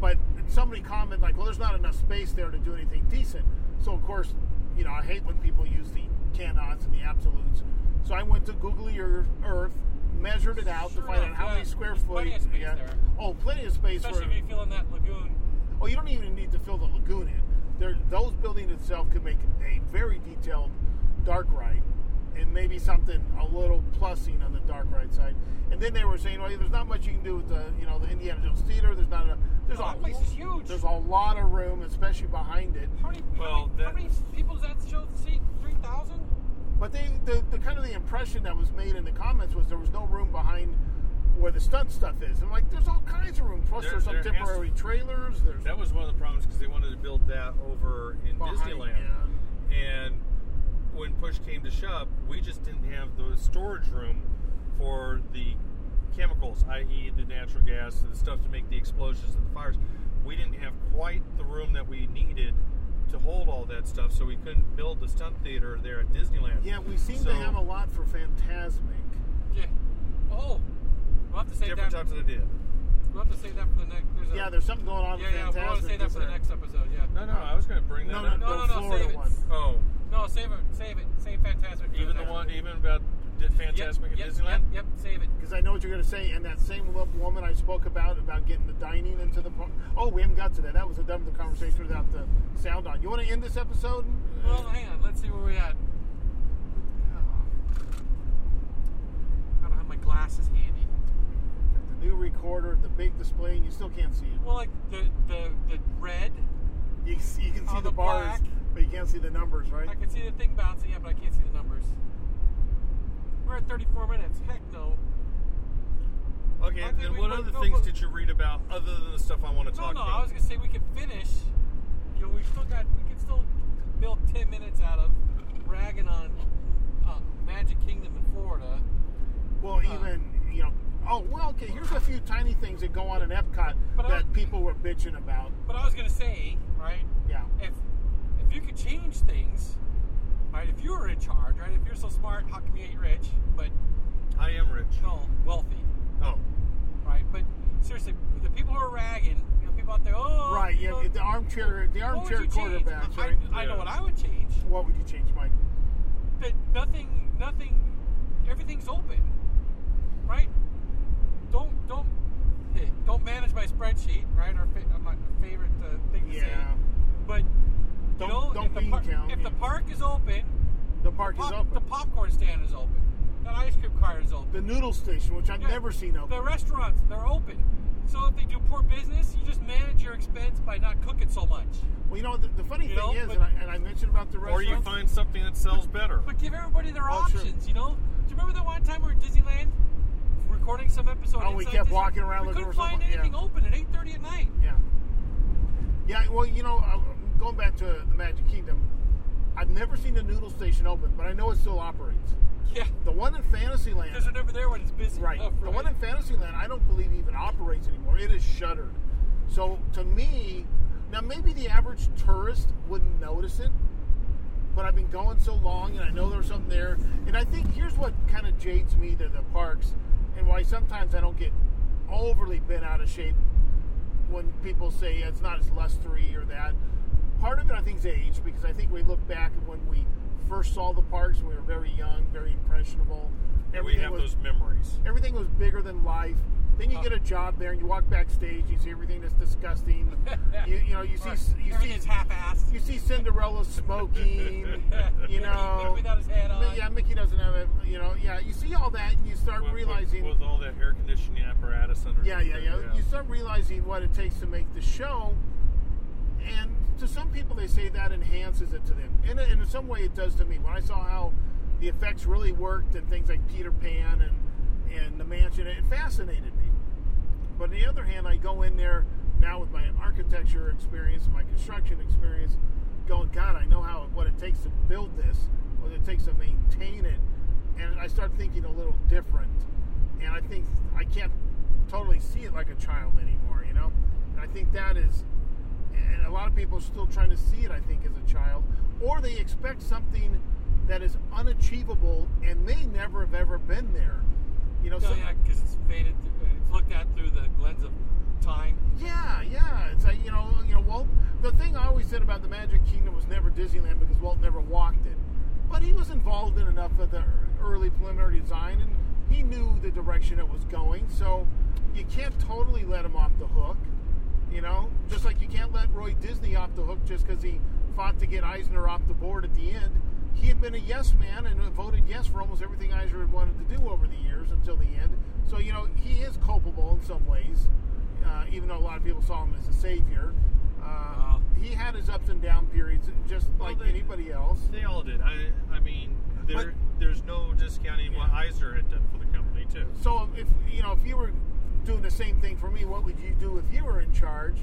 But somebody commented like, "Well, there's not enough space there to do anything decent." So of course, you know, I hate when people use the cannots and the absolutes. So I went to Google Earth, Earth measured it out Sure to find out how many square There's foot. plenty of space yeah. there. Oh, plenty of space Especially for. if you fill in that lagoon. Oh, you don't even need to fill the lagoon in. There, those buildings itself could make a very detailed dark ride, and maybe something a little plussing on the dark ride side. And then they were saying, well, there's not much you can do with the, you know, the Indiana Jones Theater. There's not a, there's Oh, a that place is huge. There's a lot of room, especially behind it. How many, Well, how, many, that- how many people does that show seat? 3,000? But they, the, the kind of the impression that was made in the comments was there was no room behind where the stunt stuff is. And like, there's all kinds of room. Plus, There- there's some there has- temporary trailers. There's That was one of the problems because they wanted to build that over in behind, Disneyland. And when push came to shove, we just didn't have the storage room for the chemicals, i.e., the natural gas, and the stuff to make the explosions and the fires. We didn't have quite the room that we needed to hold all that stuff, so we couldn't build the stunt theater there at Disneyland. Yeah, we seem So- to have a lot for Fantasmic. Yeah. Oh, we'll have to save Different that. types of idea. We'll have to save that for the next. There's a, Yeah, there's something going on yeah, with yeah. We'll have to save that for the next episode. Yeah. No, no, I was going to bring that No, up. no, No, the no, no, Florida save it. one. Oh, No, save it. Save it. Save Fantasmic. even the one, one. even about did Fantasmic yep, at yep, Disneyland. Yep, yep, save it. Because I know what you're going to say, and that same woman I spoke about about getting the dining into the park. Oh, we haven't got to that. That was a dumb conversation without the sound on. You want to end this episode? Well, hang on. Let's see where we at. I don't have my glasses handy. The new recorder, the big display, and you still can't see it. Well, like the the the red. You, can see- you can see the, the bars, black. but you can't see the numbers, right? I can see the thing bouncing, yeah, but I can't see the numbers. We're at 34 minutes. Heck no. Okay, I think then what other things but- did you read about other than the stuff I want to No, talk no. about? I was gonna say we could finish. You know, we still got. We could still milk 10 minutes out of ragging on uh, Magic Kingdom in Florida. Well, even you know. Oh well, okay. Here's a few tiny things that go on in Epcot But I- that people were bitching about. But I was gonna say, right? Yeah. If if you could change things, right? If you were in charge, right? If you're so smart, how come you ain't rich? But I am rich. no, wealthy. Oh, right? But seriously, the people who are ragging, you know, people out there, oh right. Yeah, know, the armchair, the armchair you change? quarterbacks. I, Right? I know Yeah. what I would change. What would you change, Mike? That nothing, nothing, everything's open, right? Don't don't eh, don't manage my spreadsheet, right? Our, fa- uh, my favorite uh, thing to say. Yeah. But Don't- you know, don't if, the bean par- count, if the park is open, The park is pop- open. the popcorn stand is open. That ice cream cart is open. The noodle station, which I've Yeah. never seen open. The restaurants, they're open. So if they do poor business, you just manage your expense by not cooking so much. Well, you know, the, the funny You thing know, is, but- and, I, and I mentioned about the restaurants. Or you find something that sells better. But give everybody their Oh, sure. options, you know? Do you remember that one time we were at Disneyland recording some episode? Oh, we kept walking around We looking couldn't for find something, yeah. anything open at 8.30 at night. Yeah. Yeah, well, you know, uh, going back to the Magic Kingdom, I've never seen the noodle station open, but I know it still operates. Yeah, The one in Fantasyland, because they're never there when it's busy. right? enough, The one in Fantasyland, I don't believe even operates anymore. It is shuttered. So to me, now maybe the average tourist wouldn't notice it, but I've been going so long and I know there's something there. And I think here's what kind of jades me to the parks and why sometimes I don't get overly bent out of shape when people say it's not as lustery or that. Part of it, I think, is age because I think we look back at when we first saw the parks when we were very young, very impressionable. And we have was those memories. everything was bigger than life. Then you get a job there, and you walk backstage. You see everything that's disgusting. you, you know, you see you Everything's see half-assed. you see Cinderella smoking. You know, Mickey without his hat on. Yeah, Mickey doesn't have it. You know, yeah. You see all that, and you start With- with- realizing. with, all that air conditioning apparatus under. Yeah, yeah, yeah, You start realizing what it takes to make the show, and to some people, they say that enhances it to them. And in some way, it does to me. When I saw how the effects really worked and things like Peter Pan and and the mansion, it fascinated me. But on the other hand, I go in there now with my architecture experience, my construction experience, going, God, I know how what it takes to build this, what it takes to maintain it, and I start thinking a little different. And I think I can't totally see it like a child anymore, you know. And I think that is, and a lot of people are still trying to see it. I think as a child, or they expect something that is unachievable and may never have ever been there. You know, so- yeah, because it's faded. Uh, it's looked at through the lens of time. Yeah, yeah. It's like you know, you know. Walt. The thing I always said about the Magic Kingdom was never Disneyland because Walt never walked it, but he was involved in enough of the early preliminary design, and he knew the direction it was going. So you can't totally let him off the hook. You know, just like you can't let Roy Disney off the hook just because he fought to get Eisner off the board at the end. He had been a yes man and voted yes for almost everything Eisner had wanted to do over the years until the end. So you know he is culpable in some ways, uh, even though a lot of people saw him as a savior. Uh, Wow. He had his ups and down periods, just Well, like they- anybody else. They all did. I, I mean, there, But- there's no discounting what Yeah. Eisner had done for the company too. So if you know if you were doing the same thing for me, what would you do if you were in charge?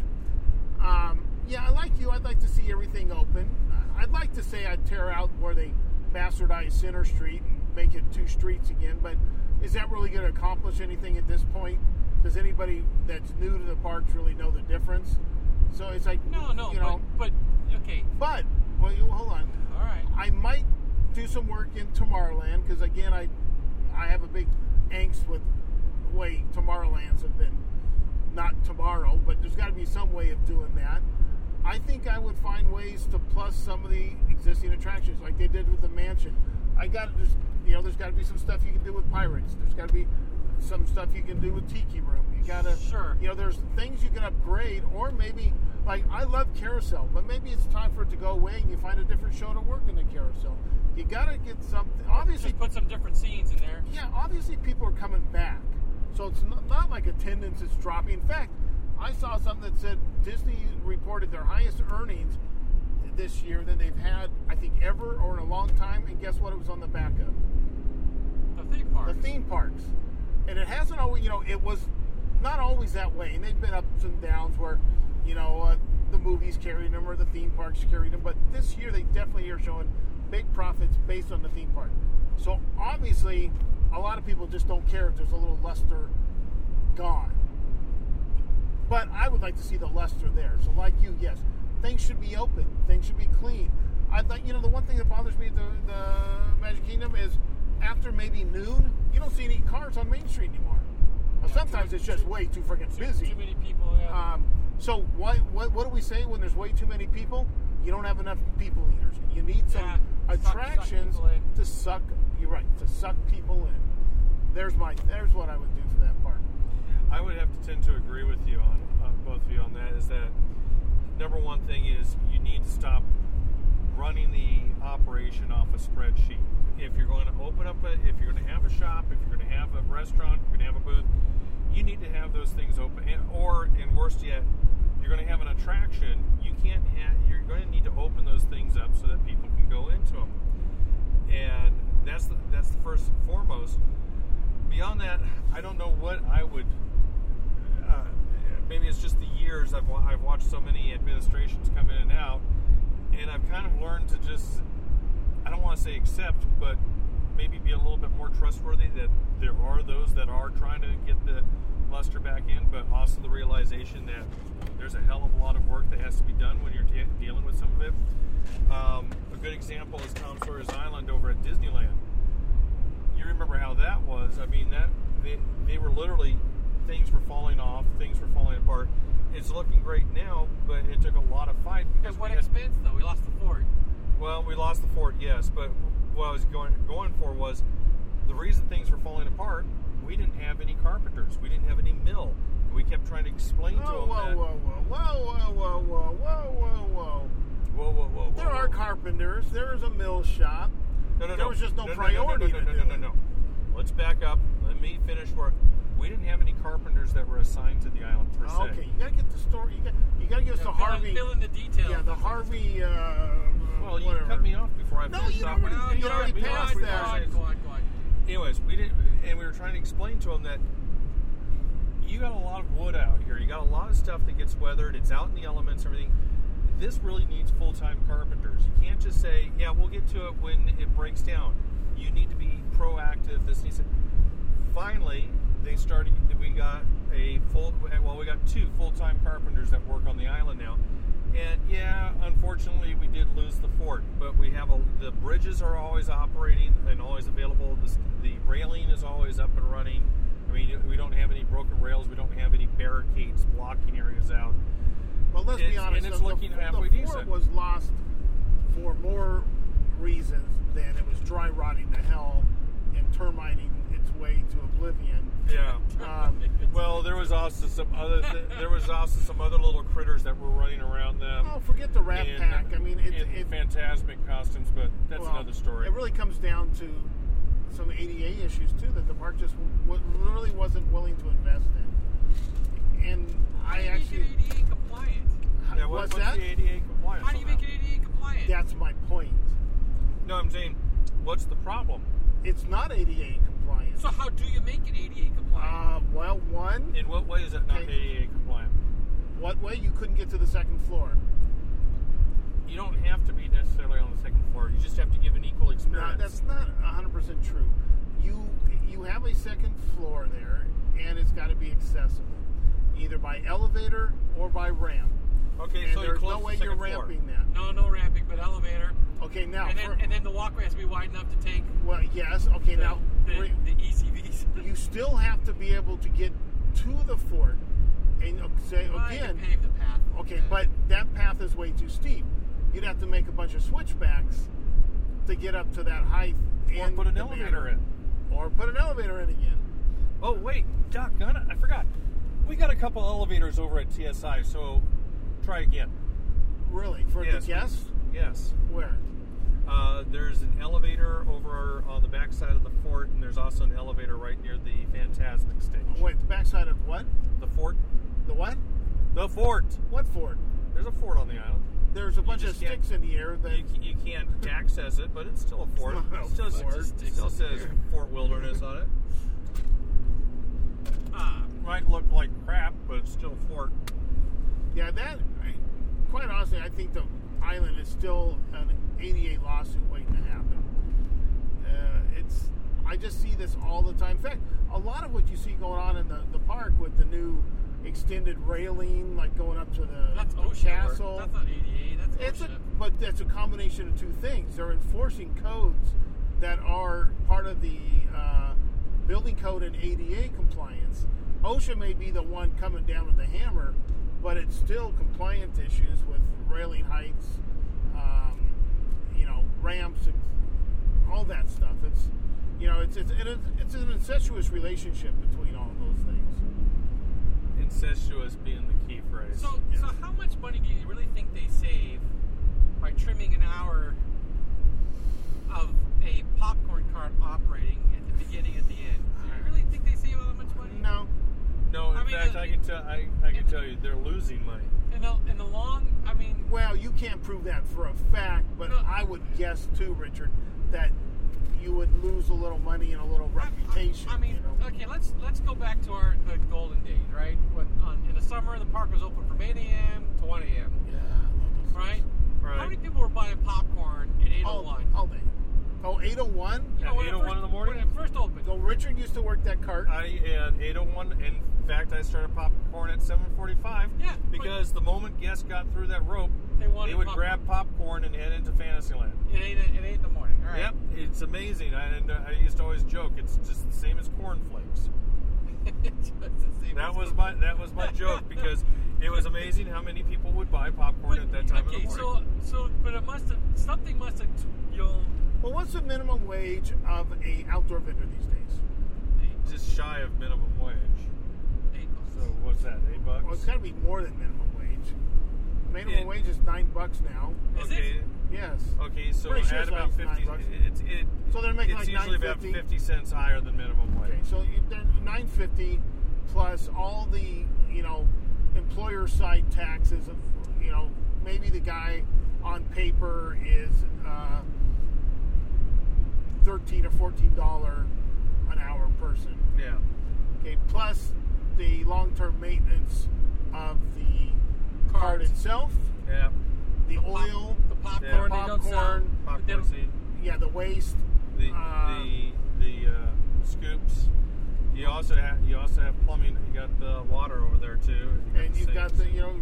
Um, yeah, I like you. I'd like to see everything open. I'd like to say I'd tear out where they bastardized Center Street and make it two streets again. But is that really going to accomplish anything at this point? Does anybody that's new to the parks really know the difference? So it's like No, no, you know. but, but okay, But well, you, hold on. all right. I might do some work in Tomorrowland because again, I I have a big angst with the way Tomorrowlands have been. Not tomorrow, but there's got to be some way of doing that. I think I would find ways to plus some of the existing attractions, like they did with the mansion. I got there's you know there's got to be some stuff you can do with pirates. There's got to be some stuff you can do with Tiki Room. You got to Sure. You know there's things you can upgrade, or maybe like I love Carousel, but maybe it's time for it to go away and you find a different show to work in the Carousel. You got to get something. Obviously, Just put some different scenes in there. yeah, obviously people are coming back. So it's not, not like attendance is dropping. In fact, I saw something that said Disney reported their highest earnings this year than they've had, I think, ever or in a long time. And guess what? It was on the back of The theme park. the theme parks. And it hasn't always, you know, it was not always that way. And they've been ups and downs where, you know, uh, the movies carried them or the theme parks carried them. But this year they definitely are showing big profits based on the theme park. So obviously, a lot of people just don't care if there's a little luster gone. But I would like to see the luster there. So, like you, yes, things should be open. Things should be clean. I'd like, you know, the one thing that bothers me at the, the Magic Kingdom is after maybe noon, you don't see any cars on Main Street anymore. Now, Yeah, sometimes too- it's just too- way too freaking busy. too many people. Yeah. Um, So what, what what do we say when there's way too many people? You don't have enough people eaters. You need some Yeah, suck- suck attractions to suck. You're right to suck people in. There's my there's what I would do for that. I would have to tend to agree with you on uh, both of you on that. Is that number one thing is you need to stop running the operation off a spreadsheet. If you're going to open up a, if you're going to have a shop, if you're going to have a restaurant, you're going to have a booth, you need to have those things open. And, or, and worst yet, you're going to have an attraction. You can't have. You're going to need to open those things up so that people can go into them. And that's the, that's the first and foremost. Beyond that, I don't know what I would. Maybe it's just the years I've I've watched so many administrations come in and out, and I've kind of learned to just. I don't want to say accept, but maybe be a little bit more trustworthy that there are those that are trying to get the luster back in, but also the realization that there's a hell of a lot of work that has to be done when you're de- dealing with some of it. Um, a good example is Tom Sawyer's Island over at Disneyland. You remember how that was? I mean, that they, they were literally things were falling off, things were falling apart. It's looking great now, but it took a lot of fight because At what we had, expense, though? We lost the fort. well, we lost the fort, yes, but what I was going going for was the reason things were falling apart. We didn't have any carpenters. We didn't have any mill. We kept trying to explain to Whoa them whoa that. whoa whoa whoa whoa whoa whoa whoa whoa. Whoa, whoa, whoa, There whoa, are whoa. carpenters. There is a mill shop. No, no, no. There no. was just no no, no, priority No, no, to no, do no, no, it. no, no. Let's back up. Let me finish where we didn't have any carpenters that were assigned to the island per se. Oh, okay, you gotta get the story. You got you gotta give us Yeah, the fill in- Harvey. Fill in the details. Yeah, the Harvey. Uh, Well, you whatever. cut me off before I No, finished you off. already- my- you already passed off Go on, before that. go on, go on, go on. anyways, we did, and we were trying to explain to them that you got a lot of wood out here. You got a lot of stuff that gets weathered. It's out in the elements, everything. This really needs full-time carpenters. You can't just say, "Yeah, we'll get to it when it breaks down." You need to be proactive. This needs to. Finally, they started. We got a full. Well, we got two full-time carpenters that work on the island now. And yeah, unfortunately, we did lose the fort, but we have a, the bridges are always operating and always available. The, the railing is always up and running. I mean, we don't have any broken rails. We don't have any barricades blocking areas out. Well, let's be honest. and it's the, looking the, halfway the decent. was lost for more reasons than it was dry rotting to hell and termiting its way to oblivion. Yeah. Um, Well, there was also some other. Th- there was also some other little critters that were running around them. oh, forget the Rat in, Pack. I mean, it's it, Fantasmic costumes, but that's well, another story. It really comes down to some ADA issues too that the park just w- w- really wasn't willing to invest in. And How I do you actually, make it ADA compliant? yeah, what, what's what's that? the ADA compliance? How do you on make that? it ADA compliant? That's my point. No, I'm saying, what's the problem? It's not ADA compliant. So how do you make it ADA compliant? Uh, well, one, In what way is it not Okay. ADA compliant? what way you couldn't get to the second floor? You don't have to be necessarily on the second floor. You just have to give an equal No, experience. that's not 100% true. You you have a second floor there, and it's got to be accessible, either by elevator or by ramp. okay, and so there's close no way second you're floor. ramping that. no, no ramping, but elevator. Okay, now, and then for- and then the walkway has to be wide enough to take well, yes. Okay, the, now the, re- the E ECVs. you still have to be able to get to the fort, and uh, say Well, you again. can pave the path. Okay, but that path is way too steep. You'd have to make a bunch of switchbacks to get up to that height. Or and put an elevator manor. in. Or put an elevator in again. Oh wait, Doc, got it. I forgot. We got a couple elevators over at TSI, so try again. Really, for Yes. the guests? Yes. Where? Uh, there's an elevator over on the backside of the fort, and there's also an elevator right near the Fantasmic stage. Oh, wait, the backside of what? The fort? The what? The fort! What fort? There's a fort on the island. There's a bunch of sticks in the air that. You, you can't access it, but it's still a fort. It's not a It still, fort. it still says Fort Wilderness on it. Ah, Might look like crap, but it's still a fort. Yeah, that. I, quite honestly, I think the island is still an ADA lawsuit waiting to happen. Uh, it's. I just see this all the time. In fact, a lot of what you see going on in the, the park with the new extended railing, like going up to the, that's the OSHA. castle. That's not ADA. That's It's a, but that's a combination of two things. They're enforcing codes that are part of the uh, building code and ADA compliance. OSHA may be the one coming down with the hammer, but it's still compliance issues with railing heights, um, you know, ramps, all that stuff. It's you know, it's it's it is, it's an incestuous relationship between all those things. Incestuous being the key phrase. So, Yes. so how much money do you really think they save by trimming an hour of a popcorn cart operating at the beginning and the end? Do you really think they save all that much money? No, no, in I mean, fact, uh, I can tell. I, I can tell you, they're losing money. In the in the long, I mean, well, you can't prove that for a fact, but No. I would guess too, Richard, that you would lose a little money and a little I- I- reputation. I, mean, you know? okay, let's let's go back to our the golden days, right? When on, in the summer the park was open from 8 a.m. to 1 a.m. yeah, I love those Right? Right. How many people were buying popcorn at things. all, 801? all day. Oh, 801? You know, At 8:01 first- in the morning? When it first opened. So Richard used to work that cart. I at 801. In fact, I started popcorn at 7:45. Yeah, Because the moment guests got through that rope, They wanted they would popcorn. grab popcorn and head into Fantasyland. At 8, at 8 in the morning. All right. Yep, it's amazing. I, and I used to always joke, it's just the same as cornflakes. Just That was my that was my joke because it was amazing how many people would buy popcorn But, at that time okay, of the morning. so so but it must have something must have you know Well, what's the minimum wage of a outdoor vendor these days? eight, just shy of minimum wage. eight bucks. So what's that? Eight bucks. Well, it's got to be more than minimum wage. Minimum Yeah. wage is nine bucks now. Is okay. it? Yes. Okay, so Pretty sure at it's about like nine fifty, bucks. it's it. So they're making it's like usually about $9.50? cents higher than minimum wage. Okay, so they're nine fifty plus all the you know employer side taxes of you know maybe the guy on paper is uh, thirteen or fourteen dollar an hour person. Yeah. Okay, plus the long term maintenance of the cart Cart. itself, Yeah. the Pop- oil, the popcorn, Yeah. they don't. Popcorn, but Popcorn don't- seed. yeah, the waste. The Uh, the the uh, scoops. You also have you also have plumbing. You got the water over there too. You and the you've got sinks. the you know.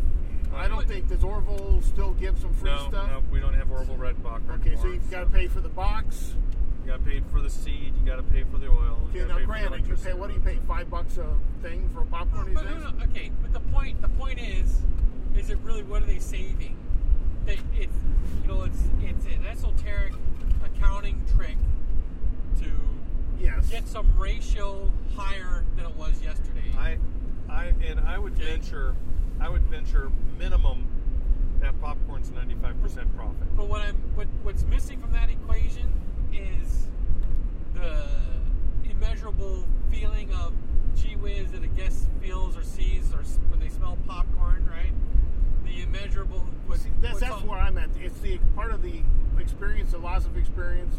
I don't think does Orville still give some free no, stuff. no, we don't have Orville Red Box. Okay, so you've got to pay for the box. You got to pay for the seed. You got to pay for the oil. You gotta now pay for the granted, you pay what do you pay? Five bucks a thing for a popcorn these But days? no, no, okay, but the point the point is is it really what are they saving? They, it's you know it's it's an esoteric accounting trick to Yes. get some ratio higher than it was yesterday. I, I, and I would Okay. venture, I would venture minimum that popcorn's ninety five percent profit. But what I'm what what's missing from that equation is the immeasurable feeling of gee whiz that a guest feels or sees or when they smell popcorn, right? The immeasurable. What, See, that's that's where I'm at. It's the part of the experience, the loss of experience,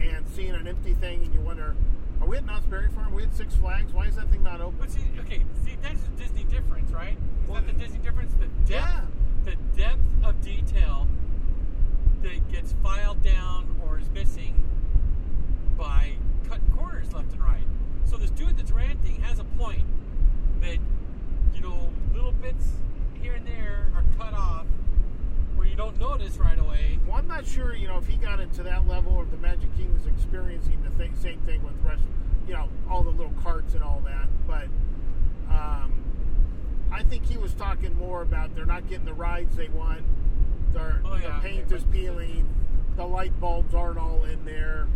and seeing an empty thing, and you wonder, are we at Knott's Berry Farm? Are we at Six Flags? Why is that thing not open? But see, okay, see that's the Disney difference, right? Is Well, that the Disney difference? The depth, Yeah. the depth of detail that gets filed down or is missing by cutting corners left and right. So this dude that's ranting has a point that you know little bits here and there are cut off where you don't notice right away. Well, I'm not sure, you know, if he got into that level or the Magic King was experiencing the th- same thing with rest, you know, all the little carts and all that. But um, I think he was talking more about they're not getting the rides they want. Oh, yeah, the paint is peeling. The light bulbs aren't all in there.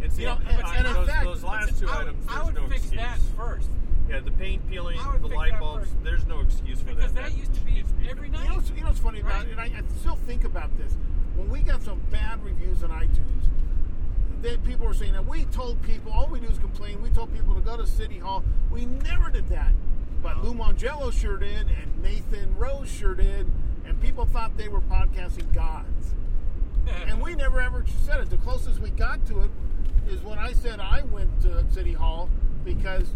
It's You know, and- I- and in those, fact- those last two I would, items, I would no fix excuse. that first Yeah, the paint peeling, the light bulbs. first. There's no excuse for because that. that used to be every night. You know, what's- you know what's funny about it, and I, I still think about this. When we got some bad reviews on iTunes, that people were saying that we told people all we do is complain. We told people to go to City Hall. We never did that, but. Lou Mongello sure did, and Nathan Rose sure did, and people thought they were podcasting gods. and we never ever said it. The closest we got to it is when I said I went to City Hall because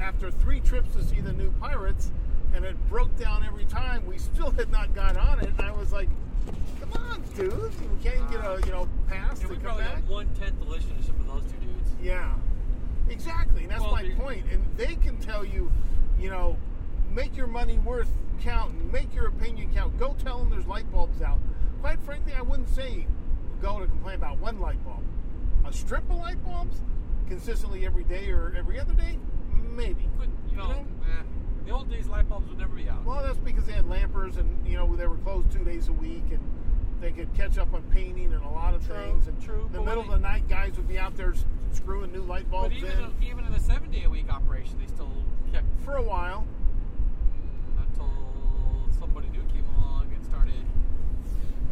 after three trips to see the new Pirates, and it broke down every time, we still had not got on it. And I was like, "Come on, dude, we can't get a you know pass And to we come probably back." have one tenth the listenership of those two dudes. Yeah, exactly. And that's Well, my point. And they can tell you, you know, make your money worth count and make your opinion count. Go tell them there's light bulbs out. Quite frankly, I wouldn't say go to complain about one light bulb. A strip of light bulbs consistently every day or every other day, maybe. But you know, You know? eh, The old days, light bulbs would never be out. Well, that's because they had lampers, and you know they were closed two days a week, and they could catch up on painting and a lot of True, things. And true, In the but middle of the night, guys would be out there screwing new light but bulbs even in in, even in a seven day a week operation, they still kept for a while.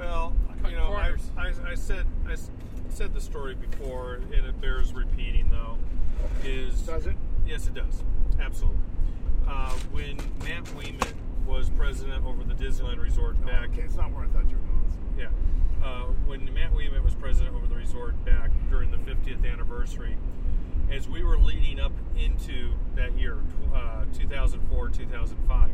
Well, you know, I, corners. I, I said I s- said the story before, and it bears repeating. Though, is Does it? Yes, it does. Absolutely. Uh, when Matt Ouimet was president over the Disneyland Resort Oh, back, okay, it's not where I thought you were going. yeah, uh, when Matt Ouimet was president over the resort back during the 50th anniversary, as we were leading up into that year, uh, 2004, 2005.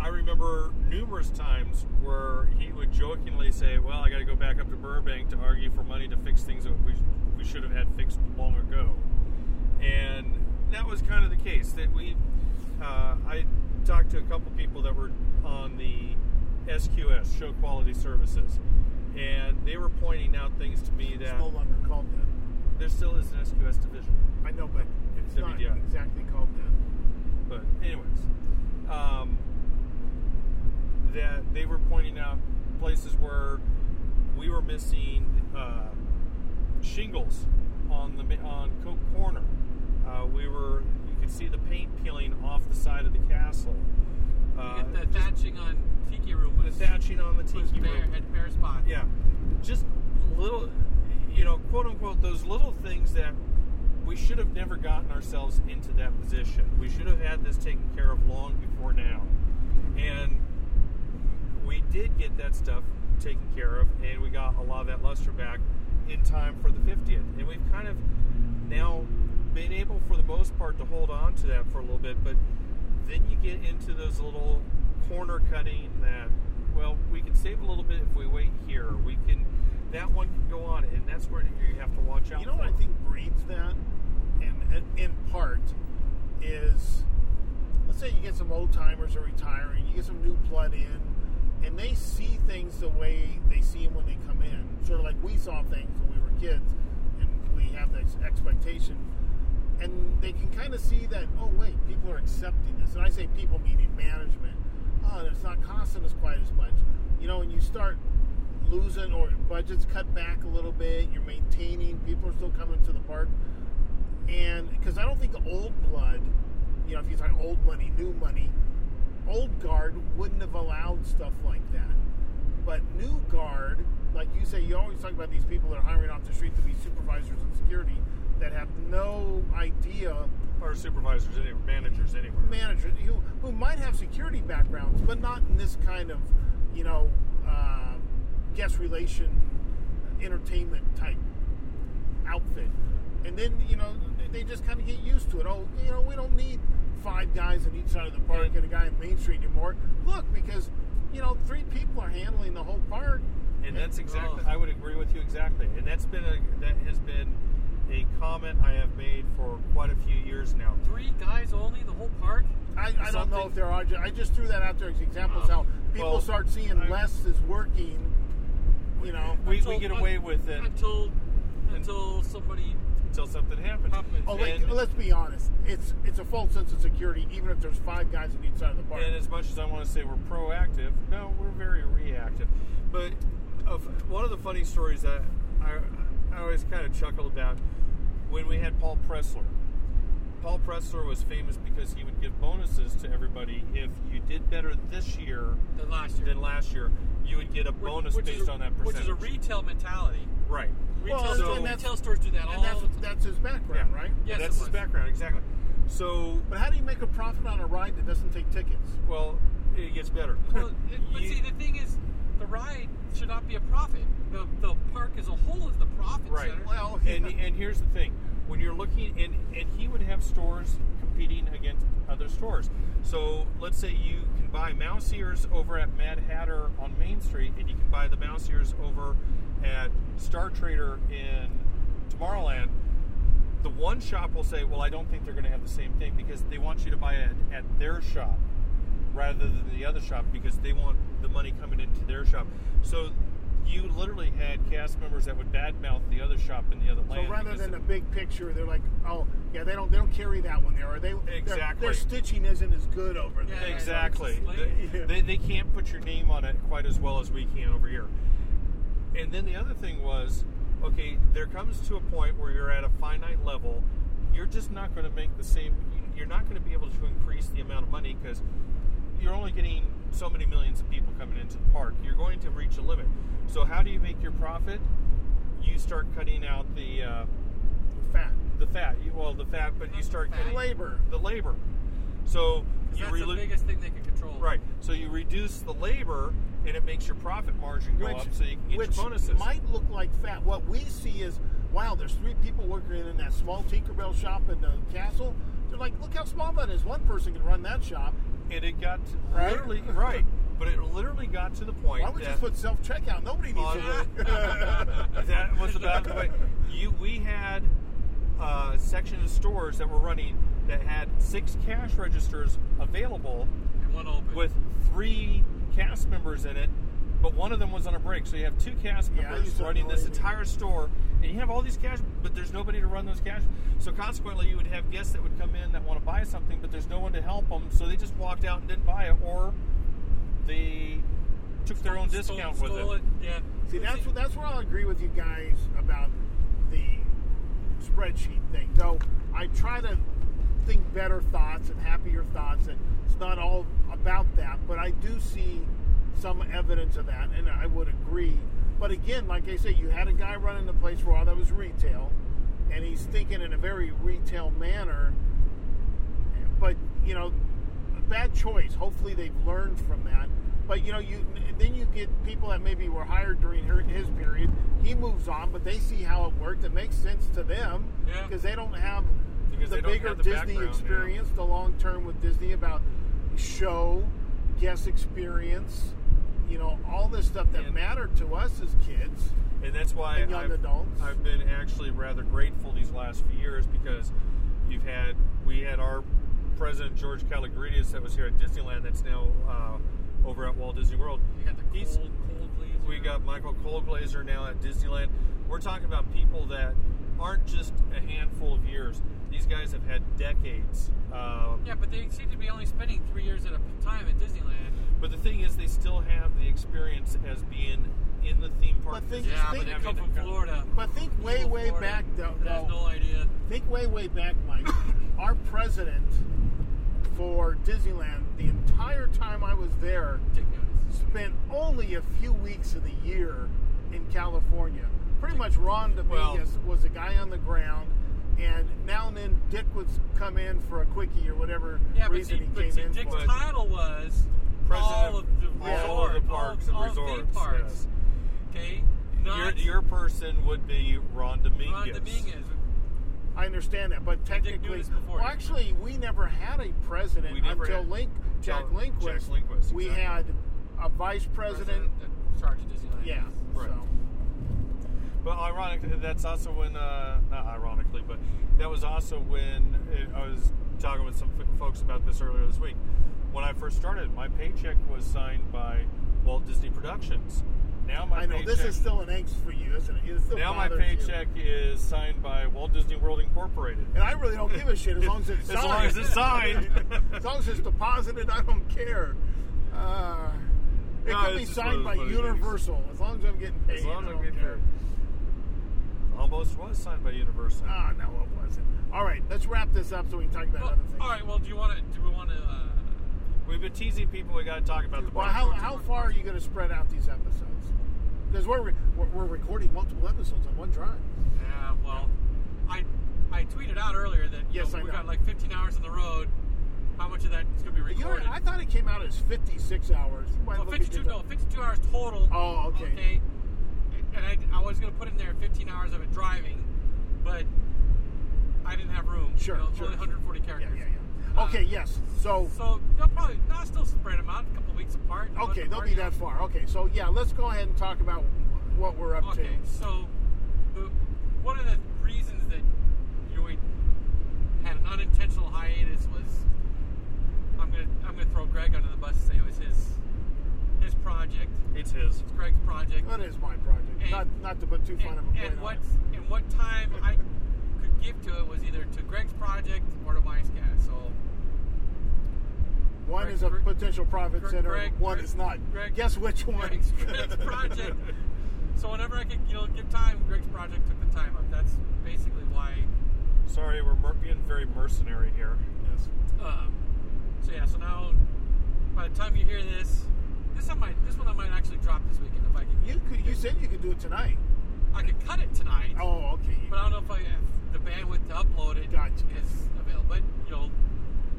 I remember numerous times where he would jokingly say, "Well, I got to go back up to Burbank to argue for money to fix things that we, we should have had fixed long ago," and that was kind of the case. That we, uh, I talked to a couple people that were on the SQS Show Quality Services, and they were pointing out things to me It's that no longer called that. there still is an SQS division. I know, but it's not exactly called that. But anyways, um, that they were pointing out places where we were missing uh, shingles on the on Coke Corner. Uh, we were you could see the paint peeling off the side of the castle. Uh, the just thatching on Tiki Room the thatching on the was tiki bare, room. had bare spots. Yeah, just little, you know, quote unquote, those little things that we should have never gotten ourselves into that position. We should have had this taken care of long before now. And we did get that stuff taken care of, and we got a lot of that luster back in time for the 50th. And we've kind of now been able, for the most part, to hold on to that for a little bit. But then you get into those little corner cutting that, well, we can save a little bit if we wait here. We can, that one can go on, and that's where you have to watch out You know what. I think breeds that, and in part, is let's say you get some old timers are retiring, you get some new blood in, and they see things the way they see them when they come in. Sort of like we saw things when we were kids, and we have this expectation, and they can kind of see that. Oh wait, people are accepting this, and I say people meaning management. Oh, it's not costing us quite as much. You know, when you start losing or budgets cut back a little bit, you're maintaining, people are still coming to the park. And because I don't think old blood, you know, if you talk old money, new money, old guard wouldn't have allowed stuff like that. But new guard, like you say, you always talk about these people that are hiring off the street to be supervisors and security that have no idea or supervisors anywhere, managers anywhere. managers who, who might have security backgrounds, but not in this kind of, you know, uh, guest relation, entertainment type outfit. And then, you know, they- they just kind of get used to it. Oh, you know, we don't need five guys on each side of the park And- and a guy on Main Street anymore. Look, because, you know, three people are handling the whole park. And that's exactly, Oh. I would agree with you exactly. And that's been a, that has been a comment I have made for quite a few years now. Three guys only, the whole park. I, I don't know if there are. I just threw that out there as examples how people Well, start seeing I- less is working. You know, We, we Until- get away with it until until somebody until something happens. happens. Oh, like, And- let's be honest. It's it's a false sense of security, even if there's five guys on each side of the park. And as much as I want to say we're proactive, no, we're very reactive. But of one of the funny stories that I, I always kind of chuckle about when we had Paul Pressler. Paul Pressler was famous because he would give bonuses to everybody if you did better this year than last year. than last year. You would get a Which- bonus which based a, on that Which is a retail mentality. right. Retail, Well, stores, and retail stores do that and all that's the that's his background, Yeah. right? Yes, That's it his background exactly. So But how do you make a profit on a ride that doesn't take tickets? well, it gets better. Well, it- but You- see, the thing is, the ride should not be a profit. The the park as a whole is the profit Right. center. Well, and and here's the thing: when you're looking, and and he would have stores competing against other stores. So let's say you can buy mouse ears over at Mad Hatter on Main Street, and you can buy the mouse ears over at Star Trader in Tomorrowland. The one shop will say, "Well, I don't think they're going to have the same thing because they want you to buy it at their shop rather than the other shop because they want the money coming into their shop." So you literally had cast members that would badmouth the other shop in the other place So rather than the big picture, they're like, oh yeah, they don't they don't carry that one there, or they their- Exactly. their, stitching isn't as good over there. Yeah, exactly, it's they, they, they can't put your name on it quite as well as we can over here. And then the other thing was, okay, there comes to a point where you're at a finite level. You're just not going to make the same. You're not going to be able to increase the amount of money because you're only getting so many millions of people coming into the park. You're going to reach a limit. So how do you make your profit? You start cutting out the uh, Fat the fat. You, well, the fat, but you start cutting labor. the labor. So you that's the biggest thing they can control. right. So you reduce the labor, and it makes your profit margin go up, so you can get which your bonuses. might look like fat. What we see is, wow, there's three people working in that small Tinkerbell shop in the castle. They're like, look how small that is. One person can run that shop. And it got to Right? literally right, but it literally got to the point Why would we that just put self checkout? Nobody needs on- to that was about the way you we had a section of stores that were running that had six cash registers available And one open. with three cast members in it, but one of them was on a break. So you have two cast members used to running this entire store, and you have all these cash, but there's nobody to run those cash. So consequently, you would have guests that would come in that want to buy something, but there's no one to help them, so they just walked out and didn't buy it, or they took their own Stole- discount stole with it. Yeah. See, that's what that's where I'll agree with you guys about the spreadsheet thing. Though I try to think better thoughts and happier thoughts, and it's not all about that. But I do see some evidence of that, and I would agree. But again, like I say, you had a guy running the place for all that was retail, and he's thinking in a very retail manner. But you know, a bad choice. Hopefully, they've learned from that. But you know, you then you get people that maybe were hired during her, his period. He moves on, but they see how it worked. It makes sense to them Yeah. because they don't have Because the bigger have the Disney background, yeah. experience, the long term with Disney about show, guest experience. You know, all this stuff that And- mattered to us as kids. And that's why And young I've, adults. I've been actually rather grateful these last few years because you've had we had our president George Kalogridis that was here at Disneyland that's now uh, over at Walt Disney World. You got the cold, He's- Colglazier. We got Michael Colglazier now at Disneyland. We're talking about people that aren't just a handful of years. These guys have had decades. Uh, Yeah, but they seem to be only spending three years at a time at Disneyland. But the thing is, they still have the experience as being in the theme park. But think- Yeah, think- but they come from Florida. But think way, Evil way Florida back though. that has no idea. think way, way back, Mike. Our president for Disneyland, the entire time I was there, spent only a few weeks of the year in California. Pretty much Ron Well- was a guy on the ground, and now and then Dick would come in for a quickie or whatever Yeah, but reason see, he but came see in Dick's for. title was President all of the of resort, all of the parks all, and all resorts, theme parks. yes. Okay, Your, your person would be Ron Dominguez. Ron Dominguez. I understand that, but technically, well, actually, we never had a president We never until had- Link, Jack until Lindquist. Jack Lindquist, We exactly. had a vice president. in charge of Disneyland. Yeah. Right. So. But ironically, that's also when, uh, not ironically, but that was also when it, I was talking with some f- folks about this earlier this week. When I first started, my paycheck was signed by Walt Disney Productions. Now my I know paycheck, this is still an angst for you, isn't it? It still now my bothers you. paycheck is signed by Walt Disney World Incorporated. And I really don't give a shit as long as it's As signed. long as it's signed. as long as it's deposited, I don't care. Uh, it No, could be signed by of those funny Universal. As long as I'm getting paid. As long as I I'm don't getting care. paid. Almost was signed by Universal. Ah, no, it wasn't. All right, let's wrap this up so we can talk about Well, other things. all right. Well, do you want to? Do we want to? Uh, We've been teasing people. We got to talk about the Well, how, how far are you going to spread out these episodes? Because we're, re- we're we're recording multiple episodes on one drive. yeah. Well, I I tweeted out earlier that you Yes, know, I we know. got like 15 hours on the road. How much of that is going to be You're, recorded? I thought it came out as 56 hours. Well, 52 no, 52 hours total. Oh, okay. Okay. And I, I was going to put in there 15 hours of it driving, but I didn't have room. Sure, you know, sure. only 140 characters. yeah, yeah. Uh, Okay, yes. So, So they'll probably they'll still spread them out a couple weeks apart. okay, they'll be that far. Okay, so yeah, let's go ahead and talk about what we're up Okay, to. Okay, so the, one of the reasons that you know, we had an unintentional hiatus was I'm gonna I'm gonna project under the bus and say it was his his project. It's his. It's Greg's project. That is my project. point and on what it. and of a point. point and what and what time I could give to it was either to Greg's project or to MiceCast. So One Greg- is a Greg- potential profit Greg- center. Greg- one Greg- is not. Greg- Guess which one? Greg's, Greg's project. So whenever I could, you know, give time, Greg's project took the time up. That's basically why. Sorry, we're being very mercenary here. Yes. Um, so yeah, so now by the time you hear this, this I might, this one I might actually drop this weekend if I can. You could. You said you could do it tonight. I could cut it tonight. Oh, okay. But I don't know if I have the bandwidth to upload it Gotcha. is available. But you know,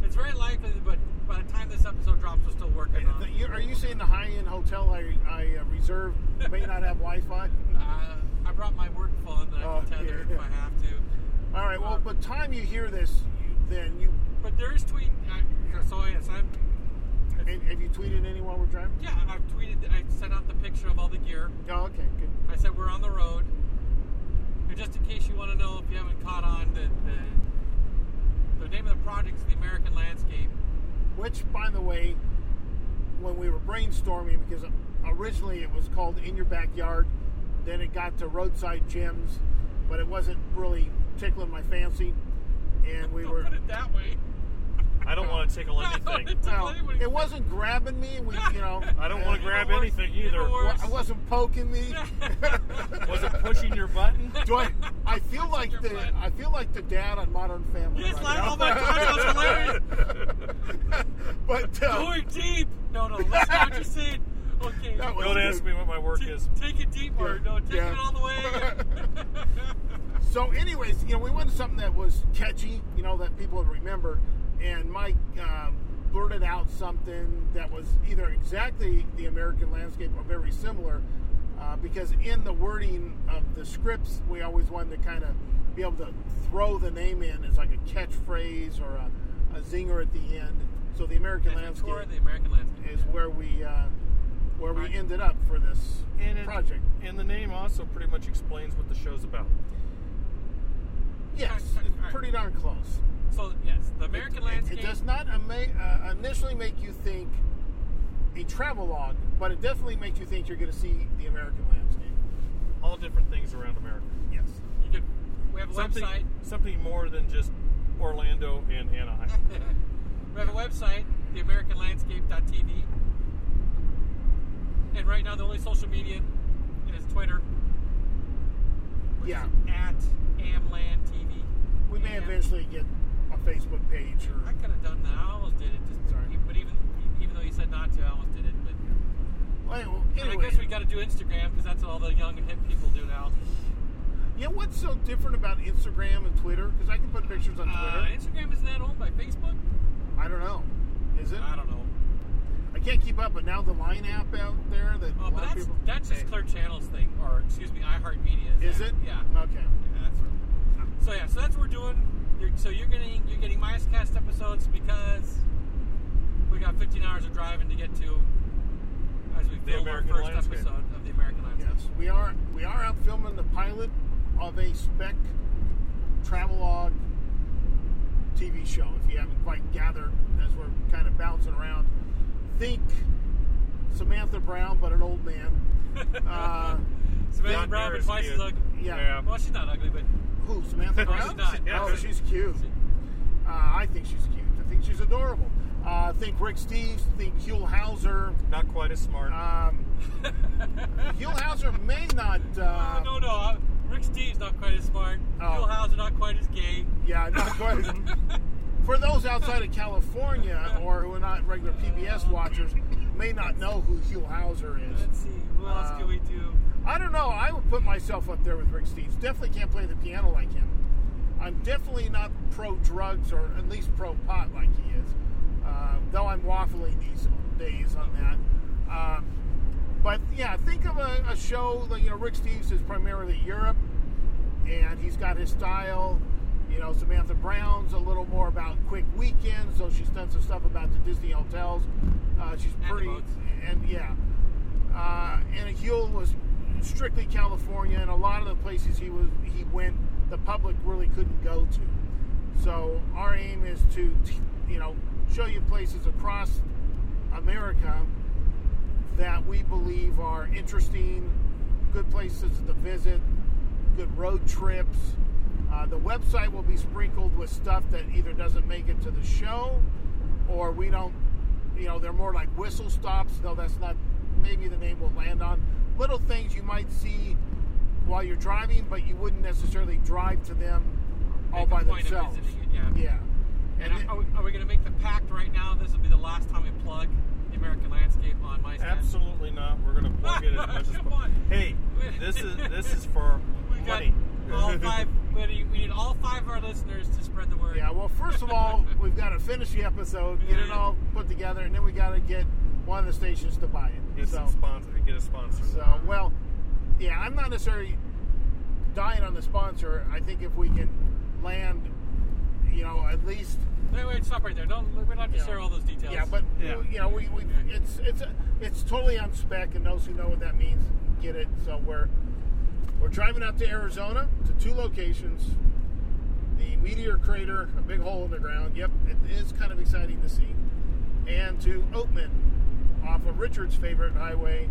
it's very likely. But by the time this episode drops, we're still working on. The- it. you- are you saying the high-end hotel I, I uh, reserved may not have Wi-Fi? Uh, I brought my work phone that I Oh, can tether yeah. if I have to. All right. Well, Um, but time you hear this, you, then you But there is tweet. Uh, so yes, I'm. have have you tweeted anyone while we're driving? Yeah, I've tweeted. I sent out the picture of all the gear. Oh, okay, good. I said we're on the road. And just in case you want to know, if you haven't caught on, the the, the name of the project is the American Landscape. Which, by the way, when we were brainstorming, because originally it was called In Your Backyard, then it got to Roadside Gems, but it wasn't really tickling my fancy, and we Don't were. put it that way. I don't want to tickle I anything. wanna Well, it wasn't grabbing me. We, you know, I don't want to grab Even anything either. worse. I wasn't poking me. Was it pushing your button? Do I? I feel like the butt. I feel like the dad on Modern Family. Yes, right like, now. oh my God, that was hilarious. but uh, Going deep. No, no, that's not what you said. Okay. That Don't ask me what my work Ta- is. Take it deeper. Yeah, No, take yeah. it all the way. so, anyways, you know, we wanted something that was catchy, you know, that people would remember. And Mike um, blurted out something that was either exactly the American landscape or very similar, uh, because in the wording of the scripts, we always wanted to kind of be able to throw the name in as like a catchphrase or a, a zinger at the end. So, the American And landscape the American landscape. is where we uh, where we ended up for this And it, project. And the name also pretty much explains what the show's about. Yes, Right, it's right, right. pretty darn close. So yes, the American it, it- landscape. It, does not ama- uh, initially make you think a travelogue, but it definitely makes you think you're going to see the American landscape. All different things around America. Yes. You could. We have a Something, website. something more than just Orlando and Anaheim. we have a website, theamericanlandscape.tv. And right now, the only social media is Twitter. which Yeah. is At AmlandTV. We may Am- eventually get a Facebook page or. I could have done that. I almost did it. Just Sorry. But even even though you said not to, I almost did it. But Well, anyway, I guess we got to do Instagram because that's what all the young and hip people do now. yeah, what's so different about Instagram and Twitter? Because I can put pictures on Uh, Twitter. Instagram isn't that owned by Facebook? I don't know. Is it? I don't know. I can't keep up, but now the Line app out there that Oh, a but that's people. that's just Clear Channels thing, or excuse me, iHeartMedia. Is it? Yeah. Okay. Yeah, that's right. So yeah, so that's what we're doing. You're, so you're getting you're getting MyScast episodes because we got 15 hours of driving to get to as we The film American our first landscape. episode of the American Landscape. Yes, we are. We are out filming the pilot of a spec travelogue TV show. If you haven't quite gathered, as we're kind of bouncing around, think Samantha Brown, but an old man. Uh, Samantha Brown, near but as twice as cute. ugly. yeah. Well, she's not ugly, but Who? Samantha No, Brown? Oh, she's cute. Uh, I think she's cute. I think she's adorable. Uh, think Rick Steves. Think Huell Hauser. Not quite as smart. Um, Huell Hauser may not. Uh, Oh, no, no. uh, Rick Steve's not quite as smart. Oh. Bill Hauser not quite as gay. Yeah, not quite. For those outside of California or who are not regular PBS watchers, may not know who Huell Hauser is. Let's see. Who else can we do? I don't know. I would put myself up there with Rick Steves. Definitely can't play the piano like him. I'm definitely not pro drugs or at least pro pot like he is. Uh, though I'm waffling these days on that. Um, but yeah, think of a, a show like you know Rick Steves is primarily Europe, and he's got his style. You know, Samantha Brown's a little more about quick weekends, so she's done some stuff about the Disney hotels. Uh, she's pretty, boats. and yeah. Uh, and Huell was strictly California, and a lot of the places he was he went, the public really couldn't go to. So our aim is to, you know, show you places across America that we believe are interesting, good places to visit, good road trips. Uh, the website will be sprinkled with stuff that either doesn't make it to the show or we don't, you know, they're more like whistle stops, though that's not maybe the name will land on. Little things you might see while you're driving, but you wouldn't necessarily drive to them all Make a by point of themselves. visiting it, yeah. Yeah. And then- are, we, are we going to make the pact right now? This will be the last time we plug the American landscape on my stand. Absolutely not. We're going to plug it as much as Come on. Hey, this is this is for We got money. all five. We need, we need all five of our listeners to spread the word. Yeah, well, first of all, we've got to finish the episode, get it all put together, and then we got to get one of the stations to buy it. Get so, sponsor. Get a sponsor. so, well, yeah, I'm not necessarily dying on the sponsor. I think if we can land, you know, at least Wait, wait, stop right there. Don't. We're not going to Yeah. share all those details. Yeah, but Yeah. you know, we, we it's it's a, it's totally on spec, and those who know what that means get it. So we're we're driving out to Arizona to two locations. The meteor crater, a big hole in the ground. Yep, it is kind of exciting to see. And to Oatman, off of Richard's favorite highway.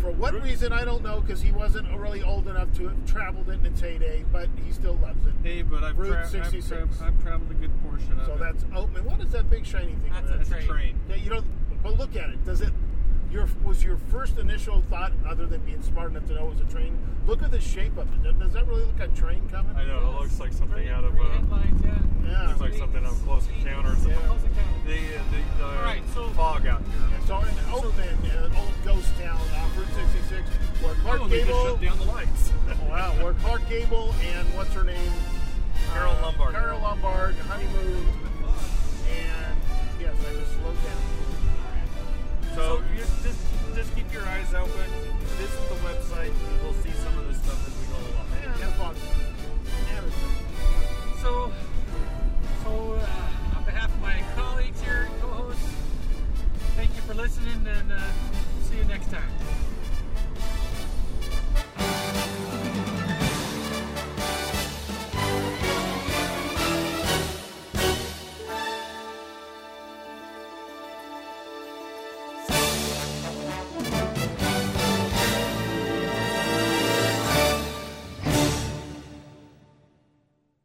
For what Route- reason I don't know, because he wasn't really old enough to have traveled it in its heyday, but he still loves it. Hey, but I've, Route tra- I've, tra- I've traveled a good portion of So it. So that's Oatman. What is that big shiny thing? That's a there? That's a train. train. Yeah, you know, but look at it. Does it? Your was your first initial thought, other than being smart enough to know it was a train. Look at the shape of it. Does- Does that really look like a train coming? I know. It looks like something Three- out of. three Uh, headlines, yeah. Yeah. looks like something out of Close Encounter or something. Yeah. Close encounter. The, uh, the, the All right, so- fog out here. So in Oatman, uh, old ghost town off Route 66, where Clark Oh, they just Gable, shut down the lights. wow, where Clark Gable and what's her name, Carole Uh, Lombard. Carole Lombard honeymoon, and yes, I just slowed down. So, so just, just, just keep your eyes open. Visit the website. We'll see some of this stuff as we go along. Yeah, yep. Yeah, so, so uh, on behalf of my colleagues here, co-hosts, thank you for listening, and uh, see you next time.